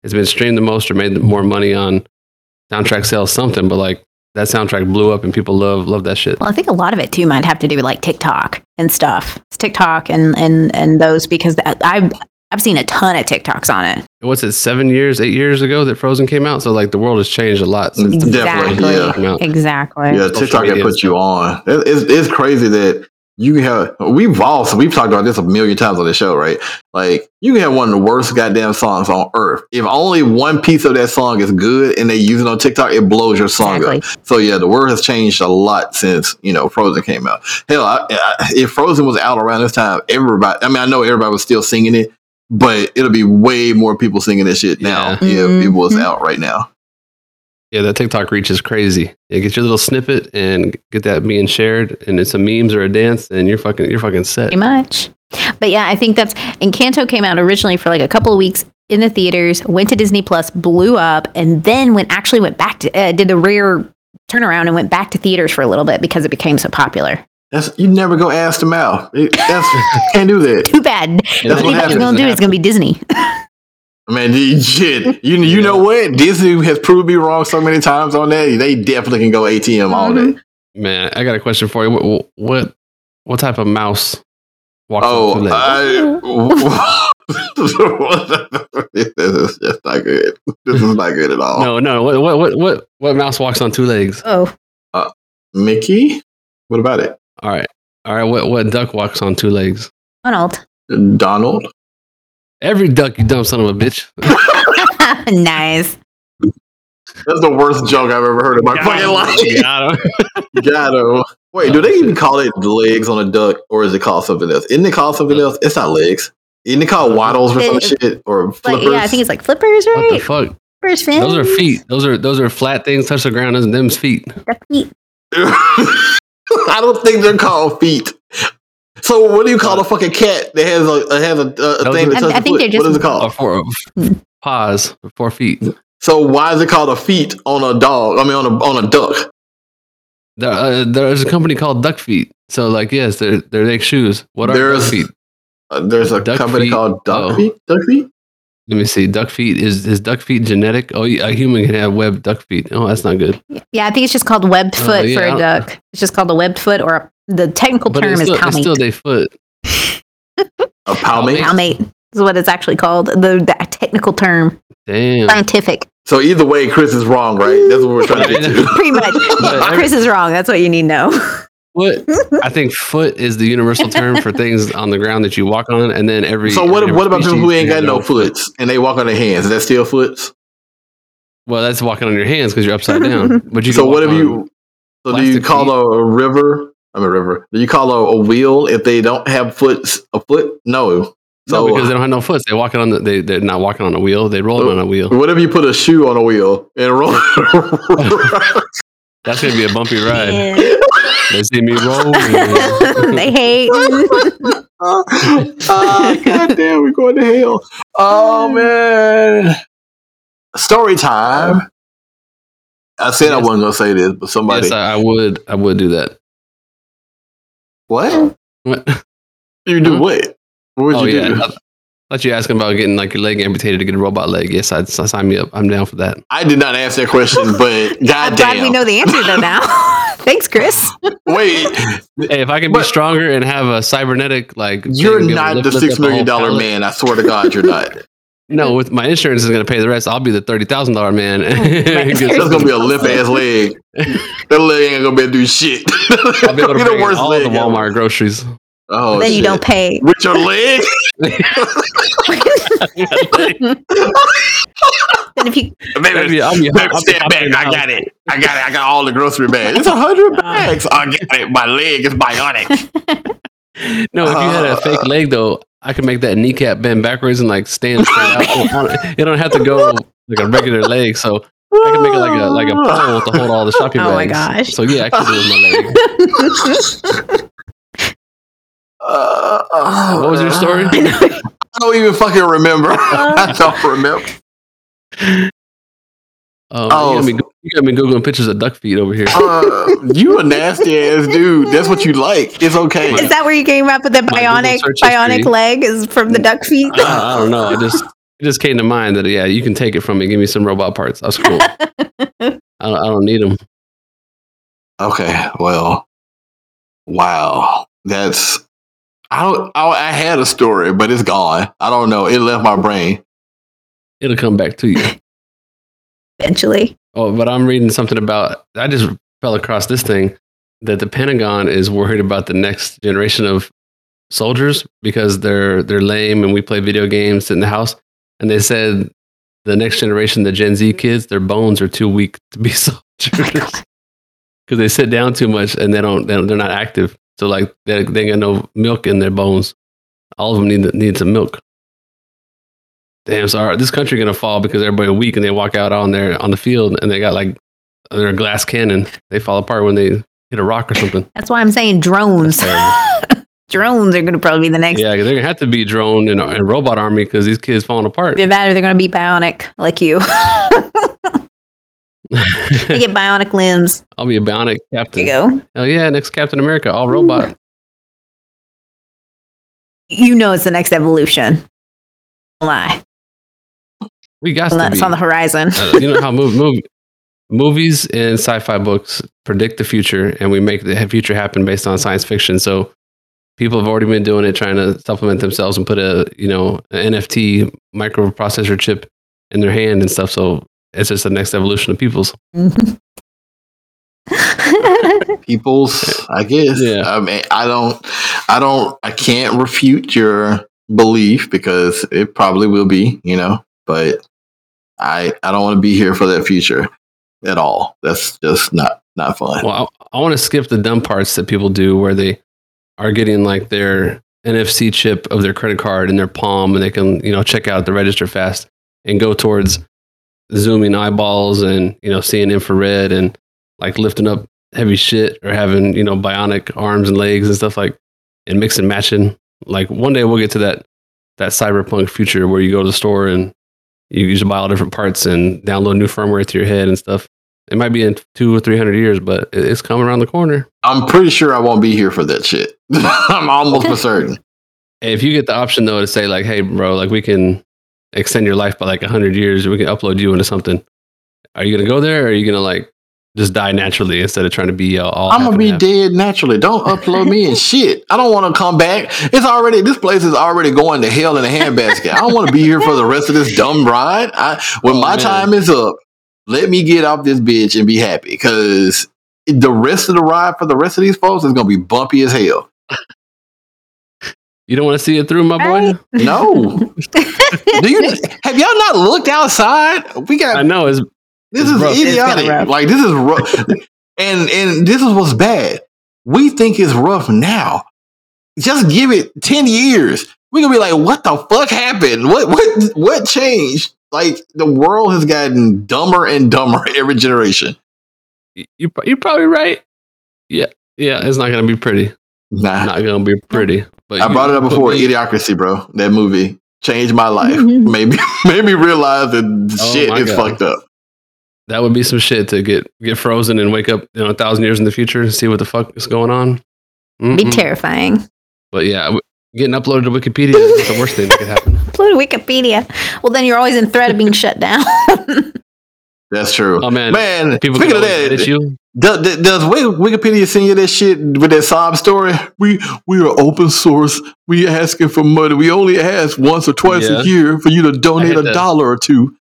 Speaker 3: it's been streamed the most or made more money on soundtrack sales, something. But like that soundtrack blew up and people love love that shit.
Speaker 2: Well, I think a lot of it too might have to do with like TikTok and stuff. It's TikTok and and and those because I've I've seen a ton of TikToks on it.
Speaker 3: what's it seven years eight years ago that frozen came out so like the world has changed a lot since the
Speaker 1: Definitely,
Speaker 2: Exactly.
Speaker 1: yeah.
Speaker 3: came out.
Speaker 2: Exactly.
Speaker 1: Yeah, TikTok had
Speaker 3: media
Speaker 1: put you on. It- It's, it's crazy that you have. We've also we've talked about this a million times on the show, right? Like you can have one of the worst goddamn songs on earth. If only one piece of that song is good and they use it on TikTok, it blows your song
Speaker 2: Exactly.
Speaker 1: up. So yeah, the world has changed a lot since you know Frozen came out. Hell, I, I, if Frozen was out around this time, everybody. I mean, I know everybody was still singing it, but it'll be way more people singing this shit now.
Speaker 3: Yeah.
Speaker 1: if it was out right now.
Speaker 3: yeah that tiktok reach is crazy you get your little snippet and get that being shared and it's a memes or a dance and you're fucking you're fucking set
Speaker 2: Pretty much. But yeah, I think that's Encanto came out originally for like a couple of weeks in the theaters, went to Disney Plus, blew up, and then went actually went back to uh, did a rare turnaround and went back to theaters for a little bit because it became so popular.
Speaker 1: That's you never go ass to mouth. It- That's can't do that.
Speaker 2: Too bad.
Speaker 3: Yeah,
Speaker 2: The
Speaker 1: what
Speaker 2: only thing
Speaker 1: happens.
Speaker 2: you're gonna do is gonna be Disney.
Speaker 1: Man, shit. You you know what? Disney has proved me wrong so many times on that. They definitely can go ATM all mm-hmm. day.
Speaker 3: Man, I got a question for you. What what, what type of mouse walks on
Speaker 1: Oh,
Speaker 3: two legs?
Speaker 1: I, this is just not good. This is not good at all.
Speaker 3: no, no. What, what what what what mouse walks on two legs?
Speaker 2: Oh, uh,
Speaker 1: Mickey? What about it?
Speaker 3: All right, all right. What what duck walks on two legs?
Speaker 2: Donald.
Speaker 1: Donald?
Speaker 3: Every duck, you dumb son of a bitch.
Speaker 2: nice.
Speaker 1: That's the worst joke I've ever heard in my fucking life.
Speaker 3: Got him.
Speaker 1: Got him. Wait, do they even call it legs on a duck, or is it called something else? Isn't it called something else? It's not legs. Isn't it called waddles or some
Speaker 2: It-
Speaker 1: shit or
Speaker 2: Like,
Speaker 1: flippers?
Speaker 2: yeah, I think it's like flippers, right?
Speaker 3: What the fuck?
Speaker 2: Flippers, fins.
Speaker 3: Those are feet. Those are those are flat things touch the ground. Those are them's feet.
Speaker 2: Duck feet.
Speaker 1: I don't think they're called feet. So what do you call a fucking cat that has a has a, a, a
Speaker 3: Those
Speaker 1: thing that
Speaker 2: I-
Speaker 1: touches
Speaker 2: I think
Speaker 1: foot?
Speaker 2: they're
Speaker 1: What is it called?
Speaker 3: Or four paws, four feet.
Speaker 1: So why is it called a feet on a dog? I mean, on a on a duck.
Speaker 3: There, uh, there's a company called Duck Feet. So like, yes, they're they're like shoes. What are
Speaker 1: There's-
Speaker 3: duck feet?
Speaker 1: Uh, there's a
Speaker 3: Duck
Speaker 1: company
Speaker 3: feet?
Speaker 1: called Duck
Speaker 3: Oh.
Speaker 1: Feet. Duck Feet.
Speaker 3: Let me see. Duck feet is is duck feet genetic? Oh, a human can have webbed duck feet. Oh, that's not good.
Speaker 2: Yeah, I think it's just called webbed
Speaker 3: Oh,
Speaker 2: foot
Speaker 3: yeah,
Speaker 2: for a duck. It's just called a webbed foot, or a, the technical
Speaker 3: But
Speaker 2: term
Speaker 3: it's
Speaker 2: is
Speaker 3: still, it's
Speaker 2: palmate.
Speaker 3: still their foot.
Speaker 1: A palmate.
Speaker 2: palmate is what it's actually called. The, the technical term,
Speaker 3: Damn.
Speaker 2: scientific.
Speaker 1: So either way, Chris is wrong, right? That's what we're trying to get to.
Speaker 2: Pretty much. Chris is wrong. That's what you need to know.
Speaker 3: What I think foot is the universal term for things on the ground that you walk on, and then every.
Speaker 1: So what? What about people who ain't got no
Speaker 3: foot.
Speaker 1: foots and they walk on their hands? Is that still foots?
Speaker 3: Well, that's walking on your hands because you're upside down. But you.
Speaker 1: So what if you? So do you call
Speaker 3: feet.
Speaker 1: a, river? I'm a river. Do you call a, a wheel if they don't have foots? A foot? No. So
Speaker 3: no, because they don't have no foot. They're walking on the. They they're not walking on a wheel. They roll on a wheel.
Speaker 1: what if you put a shoe on a wheel and roll?
Speaker 3: That's gonna be a bumpy ride.
Speaker 2: Yeah.
Speaker 3: They see me roll.
Speaker 2: they hate.
Speaker 1: oh, God damn, we're going to hell. Oh man. Story time. I said I wasn't gonna say this, but somebody
Speaker 3: yes, I, I would. I would do that.
Speaker 1: what?
Speaker 3: What?
Speaker 1: You do
Speaker 3: Huh?
Speaker 1: what? What would
Speaker 3: Oh
Speaker 1: you
Speaker 3: yeah.
Speaker 1: do?
Speaker 3: I thought you asking about getting like your leg amputated to get a robot leg. Yes, I'd s- sign me up. I'm down for that.
Speaker 1: I did not ask that question, but
Speaker 2: I'm
Speaker 1: goddamn.
Speaker 2: glad we know the answer though now. Thanks, Chris.
Speaker 1: Wait,
Speaker 3: Hey, if I can be stronger and have a cybernetic like,
Speaker 1: you're
Speaker 3: to to
Speaker 1: not
Speaker 3: lift-
Speaker 1: the
Speaker 3: lift
Speaker 1: six
Speaker 3: up a
Speaker 1: million
Speaker 3: whole
Speaker 1: dollar
Speaker 3: pallet-
Speaker 1: man. I swear to God, you're not.
Speaker 3: No, with my insurance is going to pay the rest. I'll be the thirty thousand dollar man.
Speaker 2: Oh,
Speaker 1: That's gonna be a limp ass leg. That leg ain't gonna be able to do shit.
Speaker 3: I'll be able to
Speaker 1: the
Speaker 3: bring
Speaker 1: worst
Speaker 3: all
Speaker 1: leg
Speaker 3: the
Speaker 1: ever.
Speaker 3: Walmart groceries.
Speaker 1: Oh,
Speaker 2: then you don't pay.
Speaker 1: with your leg.
Speaker 2: then if you
Speaker 3: I'll be- I'll be-
Speaker 1: Baby,
Speaker 3: I'll be
Speaker 1: back. I got it. I got it. I got all the grocery bags. It's a hundred bags. I got it. My leg is bionic.
Speaker 3: No, if you had a
Speaker 1: Uh,
Speaker 3: fake leg though, I could make that kneecap bend backwards and like stand straight out. It don't have to go like a regular leg, so I can make it like a like a pole to hold all the shopping bags.
Speaker 2: Oh my gosh.
Speaker 3: So yeah, I can do it with my leg.
Speaker 1: Uh, uh,
Speaker 3: What was your story?
Speaker 1: I don't even fucking remember. I don't remember.
Speaker 3: Um,
Speaker 1: Oh.
Speaker 3: you, got me, you got me googling pictures of duck feet over here.
Speaker 1: Uh, you a nasty ass dude. That's what you like. It's okay.
Speaker 2: is that where you came up with the bionic bionic leg is from the duck feet?
Speaker 3: I, I don't know. I just it just came to mind that yeah, you can take it from me. Give me some robot parts. That's cool. I don't, I don't need them.
Speaker 1: Okay. Well. Wow. That's. I don't. I, I had a story, but it's gone. I don't know. It left my brain.
Speaker 3: It'll come back to you.
Speaker 2: Eventually.
Speaker 3: Oh, but I'm reading something about. I just fell across this thing that the Pentagon is worried about the next generation of soldiers because they're they're lame and we play video games in the house. And they said the next generation, the Gen Z kids, their bones are too weak to be soldiers because they sit down too much and they don't, they don't they're not active. So like they they got no milk in their bones. All of them need need some milk. Damn, sorry. This country gonna fall because everybody weak and they walk out on their on the field and they got like they're a glass cannon. They fall apart when they hit a rock or something.
Speaker 2: That's why I'm saying drones. Drones are going to probably be the next.
Speaker 3: Yeah, they're gonna have to be drone and, and robot army because these kids falling apart.
Speaker 2: Either that or they're going to be bionic like you. they get bionic limbs.
Speaker 3: I'll be a bionic
Speaker 2: There
Speaker 3: captain.
Speaker 2: you go.
Speaker 3: Oh yeah, next Captain America, all robot.
Speaker 2: You know it's the next evolution. Lie.
Speaker 3: We got to
Speaker 2: It's
Speaker 3: be.
Speaker 2: on the horizon.
Speaker 3: Uh, you know how mov- mov- movies and sci-fi books predict the future, and we make the future happen based on science fiction. So people have already been doing it, trying to supplement themselves and put a you know an NFC microprocessor chip in their hand and stuff. So it's just the next evolution of people's.
Speaker 1: People's, I guess.
Speaker 3: Yeah.
Speaker 1: I mean, I don't, I don't, I can't refute your belief because it probably will be, you know, but I, I don't want to be here for that future at all. That's just not, not fun.
Speaker 3: Well, I, I want to skip the dumb parts that people do where they are getting like their NFC chip of their credit card in their palm and they can, you know, check out the register fast and go towards zooming eyeballs and, you know, seeing infrared and like lifting up heavy shit or having, you know, bionic arms and legs and stuff like and mix and matching. Like one day we'll get to that that cyberpunk future where you go to the store and you use to buy all different parts and download new firmware to your head and stuff. It might be in two or three hundred years, but it's coming around the corner.
Speaker 1: I'm pretty sure I won't be here for that shit. I'm almost for certain.
Speaker 3: If you get the option though to say like, "Hey, bro, like we can extend your life by like hundred years, we can upload you into something," are you gonna go there, or are you gonna like just die naturally instead of trying to be uh, all?
Speaker 1: I'm gonna be dead naturally. Don't upload me and shit. I don't want to come back. It's already this place is already going to hell in a handbasket. I don't want to be here for the rest of this dumb ride. I, when
Speaker 3: Oh,
Speaker 1: my
Speaker 3: man.
Speaker 1: time is up, let me get off this bitch and be happy because the rest of the ride for the rest of these folks is gonna be bumpy as hell.
Speaker 3: You don't want to see it through, my boy.
Speaker 1: No, do you? Have y'all not looked outside? We got
Speaker 3: I know. It's
Speaker 1: This
Speaker 3: It's
Speaker 1: is
Speaker 3: rough.
Speaker 1: Idiotic.
Speaker 2: rough.
Speaker 1: Like this is rough. and and this is what's bad. We think it's rough now. Just give it 10 years. We're gonna be like, what the fuck happened? What what what changed? Like the world has gotten dumber and dumber every generation.
Speaker 3: you. You're probably right. Yeah, yeah. It's not gonna be pretty.
Speaker 1: Nah.
Speaker 3: Not gonna be pretty. But
Speaker 1: I
Speaker 3: you-
Speaker 1: brought it up before.
Speaker 3: me-
Speaker 1: Idiocracy, bro. That movie changed my life. made me made me realize that
Speaker 3: Oh
Speaker 1: shit is
Speaker 3: God.
Speaker 1: fucked up.
Speaker 3: That would be some shit to get get frozen and wake up, you know, a thousand years in the future and see what the fuck is going on.
Speaker 2: Be
Speaker 3: Mm-mm.
Speaker 2: terrifying.
Speaker 3: But yeah, getting uploaded to Wikipedia is the worst thing that could happen.
Speaker 2: Upload to Wikipedia. Well, then you're always in threat of being shut down.
Speaker 1: That's true.
Speaker 3: Oh man,
Speaker 1: Man,
Speaker 3: people
Speaker 1: speaking of that,
Speaker 3: edit you.
Speaker 1: Does, does Wikipedia send you that shit with that sob story? We we are open source. We asking for money. We only ask once or twice
Speaker 3: Yeah.
Speaker 1: a year for you to donate a
Speaker 3: that.
Speaker 1: dollar or two.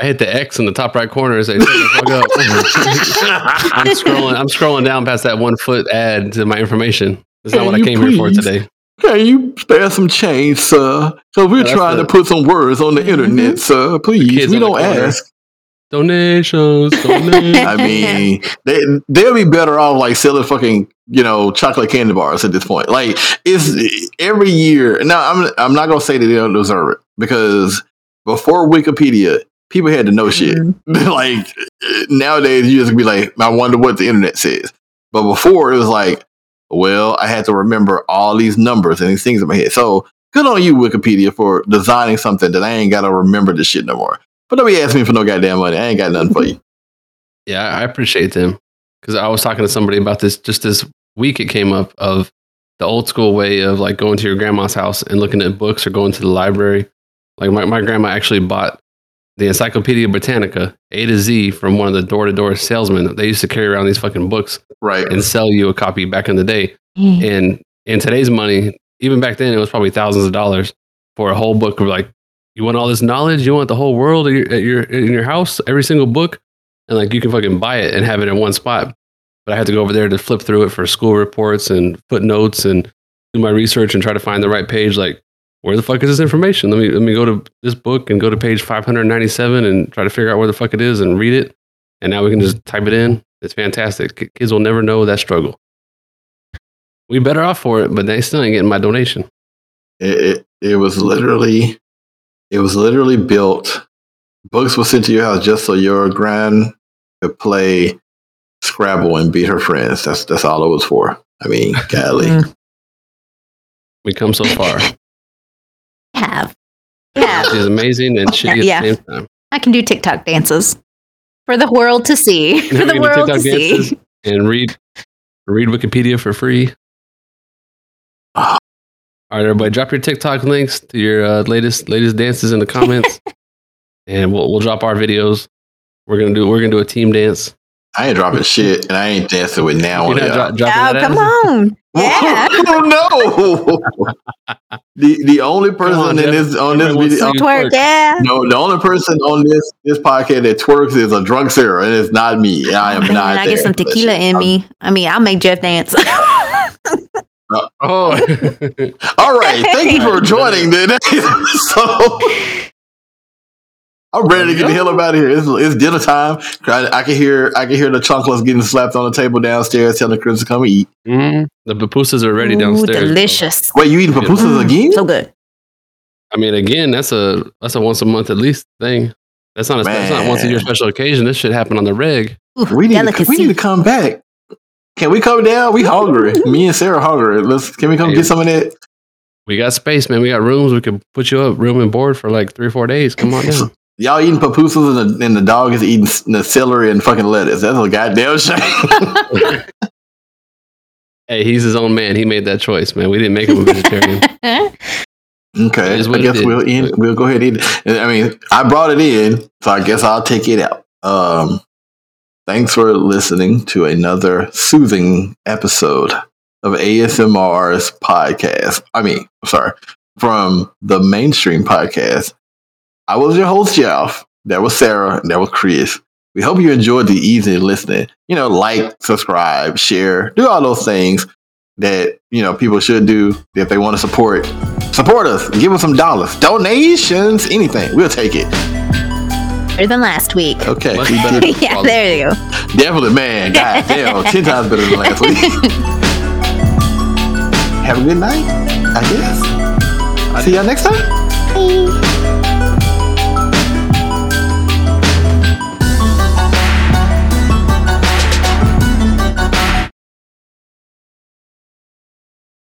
Speaker 3: I hit the X in the top right corner and say, "Shut the fuck up." I'm scrolling. I'm scrolling down past that one foot ad to my information. That's not what I came here for today.
Speaker 1: Can you spare some change, sir? Because we're
Speaker 3: That's
Speaker 1: trying
Speaker 3: the-
Speaker 1: to put some words on the internet, mm-hmm. sir. Please, we don't ask.
Speaker 3: Donations, donations.
Speaker 1: I mean, they they'll be better off like selling fucking you know chocolate candy bars at this point. Like it's every year. Now I'm I'm not gonna say that they don't deserve it because before Wikipedia, people had to know shit. Mm-hmm. like nowadays, you just be like, I wonder what the internet says. But before it was like, well, I had to remember all these numbers and these things in my head. So good on you, Wikipedia, for designing something that I ain't gotta remember this shit no more. But don't be asking me for no goddamn money. I ain't got nothing for you.
Speaker 3: Yeah, I appreciate them because I was talking to somebody about this just this week. It came up of the old school way of like going to your grandma's house and looking at books or going to the library. Like my, my grandma actually bought the Encyclopedia Britannica A to Z from one of the door to door salesmen. They used to carry around these fucking books
Speaker 1: Right.
Speaker 3: and sell you a copy back in the day. Mm. And in today's money, even back then, it was probably thousands of dollars for a whole book of like, you want all this knowledge? You want the whole world at your, at your, in your house, every single book? And like, you can fucking buy it and have it in one spot. But I had to go over there to flip through it for school reports and footnotes and do my research and try to find the right page. Like, where the fuck is this information? Let me, let me go to this book and go to page 597 and try to figure out where the fuck it is and read it. And now we can just type it in. It's fantastic. Kids will never know that struggle. We better off for it, but they still ain't getting my donation.
Speaker 1: It, it it was literally it was literally built. Books were sent to your house just so your grand could play Scrabble and beat her friends. That's that's all it was for. I mean, golly.
Speaker 2: Mm.
Speaker 3: We come so far.
Speaker 2: Have. Yeah.
Speaker 3: She's amazing and shitty at
Speaker 2: Yeah.
Speaker 3: the same time.
Speaker 2: I can do TikTok dances for the world to see. For the
Speaker 3: can do
Speaker 2: world to see.
Speaker 3: And read read Wikipedia for free. All right, everybody, drop your TikTok links to your uh, latest latest dances in the comments, and we'll we'll drop our videos. We're gonna do we're gonna do a team dance.
Speaker 1: I ain't dropping shit, and I ain't dancing with now
Speaker 3: You're
Speaker 1: on
Speaker 3: not dro- dropping
Speaker 2: Oh,
Speaker 3: that
Speaker 2: come on. Yeah.
Speaker 1: oh no! the the only person
Speaker 3: on,
Speaker 1: in
Speaker 3: Jeff.
Speaker 1: this on this video,
Speaker 3: wants
Speaker 2: Twerk,
Speaker 3: twerk.
Speaker 2: yeah.
Speaker 1: no, the only person on this this podcast that twerks is a drunk Sarah, and it's not me. I am
Speaker 2: And
Speaker 1: not.
Speaker 2: I get some tequila in me. I mean, I'll make Jeff dance.
Speaker 3: Oh,
Speaker 1: All right, thank you for joining today. so I'm ready to get the hell up out of here. It's, it's dinner time. I, I can hear I can hear the chanclas getting slapped on the table downstairs, telling Chris to come eat.
Speaker 3: Mhm. the pupusas are ready
Speaker 2: Ooh,
Speaker 3: downstairs. bro.
Speaker 2: delicious.
Speaker 1: Wait, you eating
Speaker 3: Yeah.
Speaker 1: pupusas
Speaker 2: Mm,
Speaker 1: again?
Speaker 2: So good.
Speaker 3: I mean, again, that's a that's a once a month at least thing. That's not a, that's not once a year special occasion. This should happen on the reg.
Speaker 2: Ooh,
Speaker 1: we need to, we need to come back. Can we come down? We hungry. Me and Sarah hungry. Let's can we come
Speaker 3: Hey.
Speaker 1: get some of that?
Speaker 3: We got space, man. We got rooms. We can put you up room and board for like three or four days. Come on down.
Speaker 1: Y'all eating pupusas and the, and the dog is eating the celery and fucking lettuce. That's a goddamn shame.
Speaker 3: hey, he's his own man. He made that choice, man. We didn't make him a vegetarian.
Speaker 1: Okay, I guess we'll in, we'll go ahead and eat it. I mean, I brought it in, so I guess I'll take it out. Um, thanks for listening to another soothing episode of ASMR's podcast. I mean, sorry, from the mainstream podcast. I was your host, Jeff. That was Sarah. And that was Chris. We hope you enjoyed the easy listening. You know, like, subscribe, share, do all those things that you know people should do if they want to support support us give us some dollars donations anything we'll take it
Speaker 2: Better than last week.
Speaker 1: okay
Speaker 3: Much better. than
Speaker 2: yeah,
Speaker 3: all-
Speaker 2: there you go.
Speaker 1: definitely man god damn 10 times better than last week have a good night i guess see y'all next time
Speaker 2: Bye.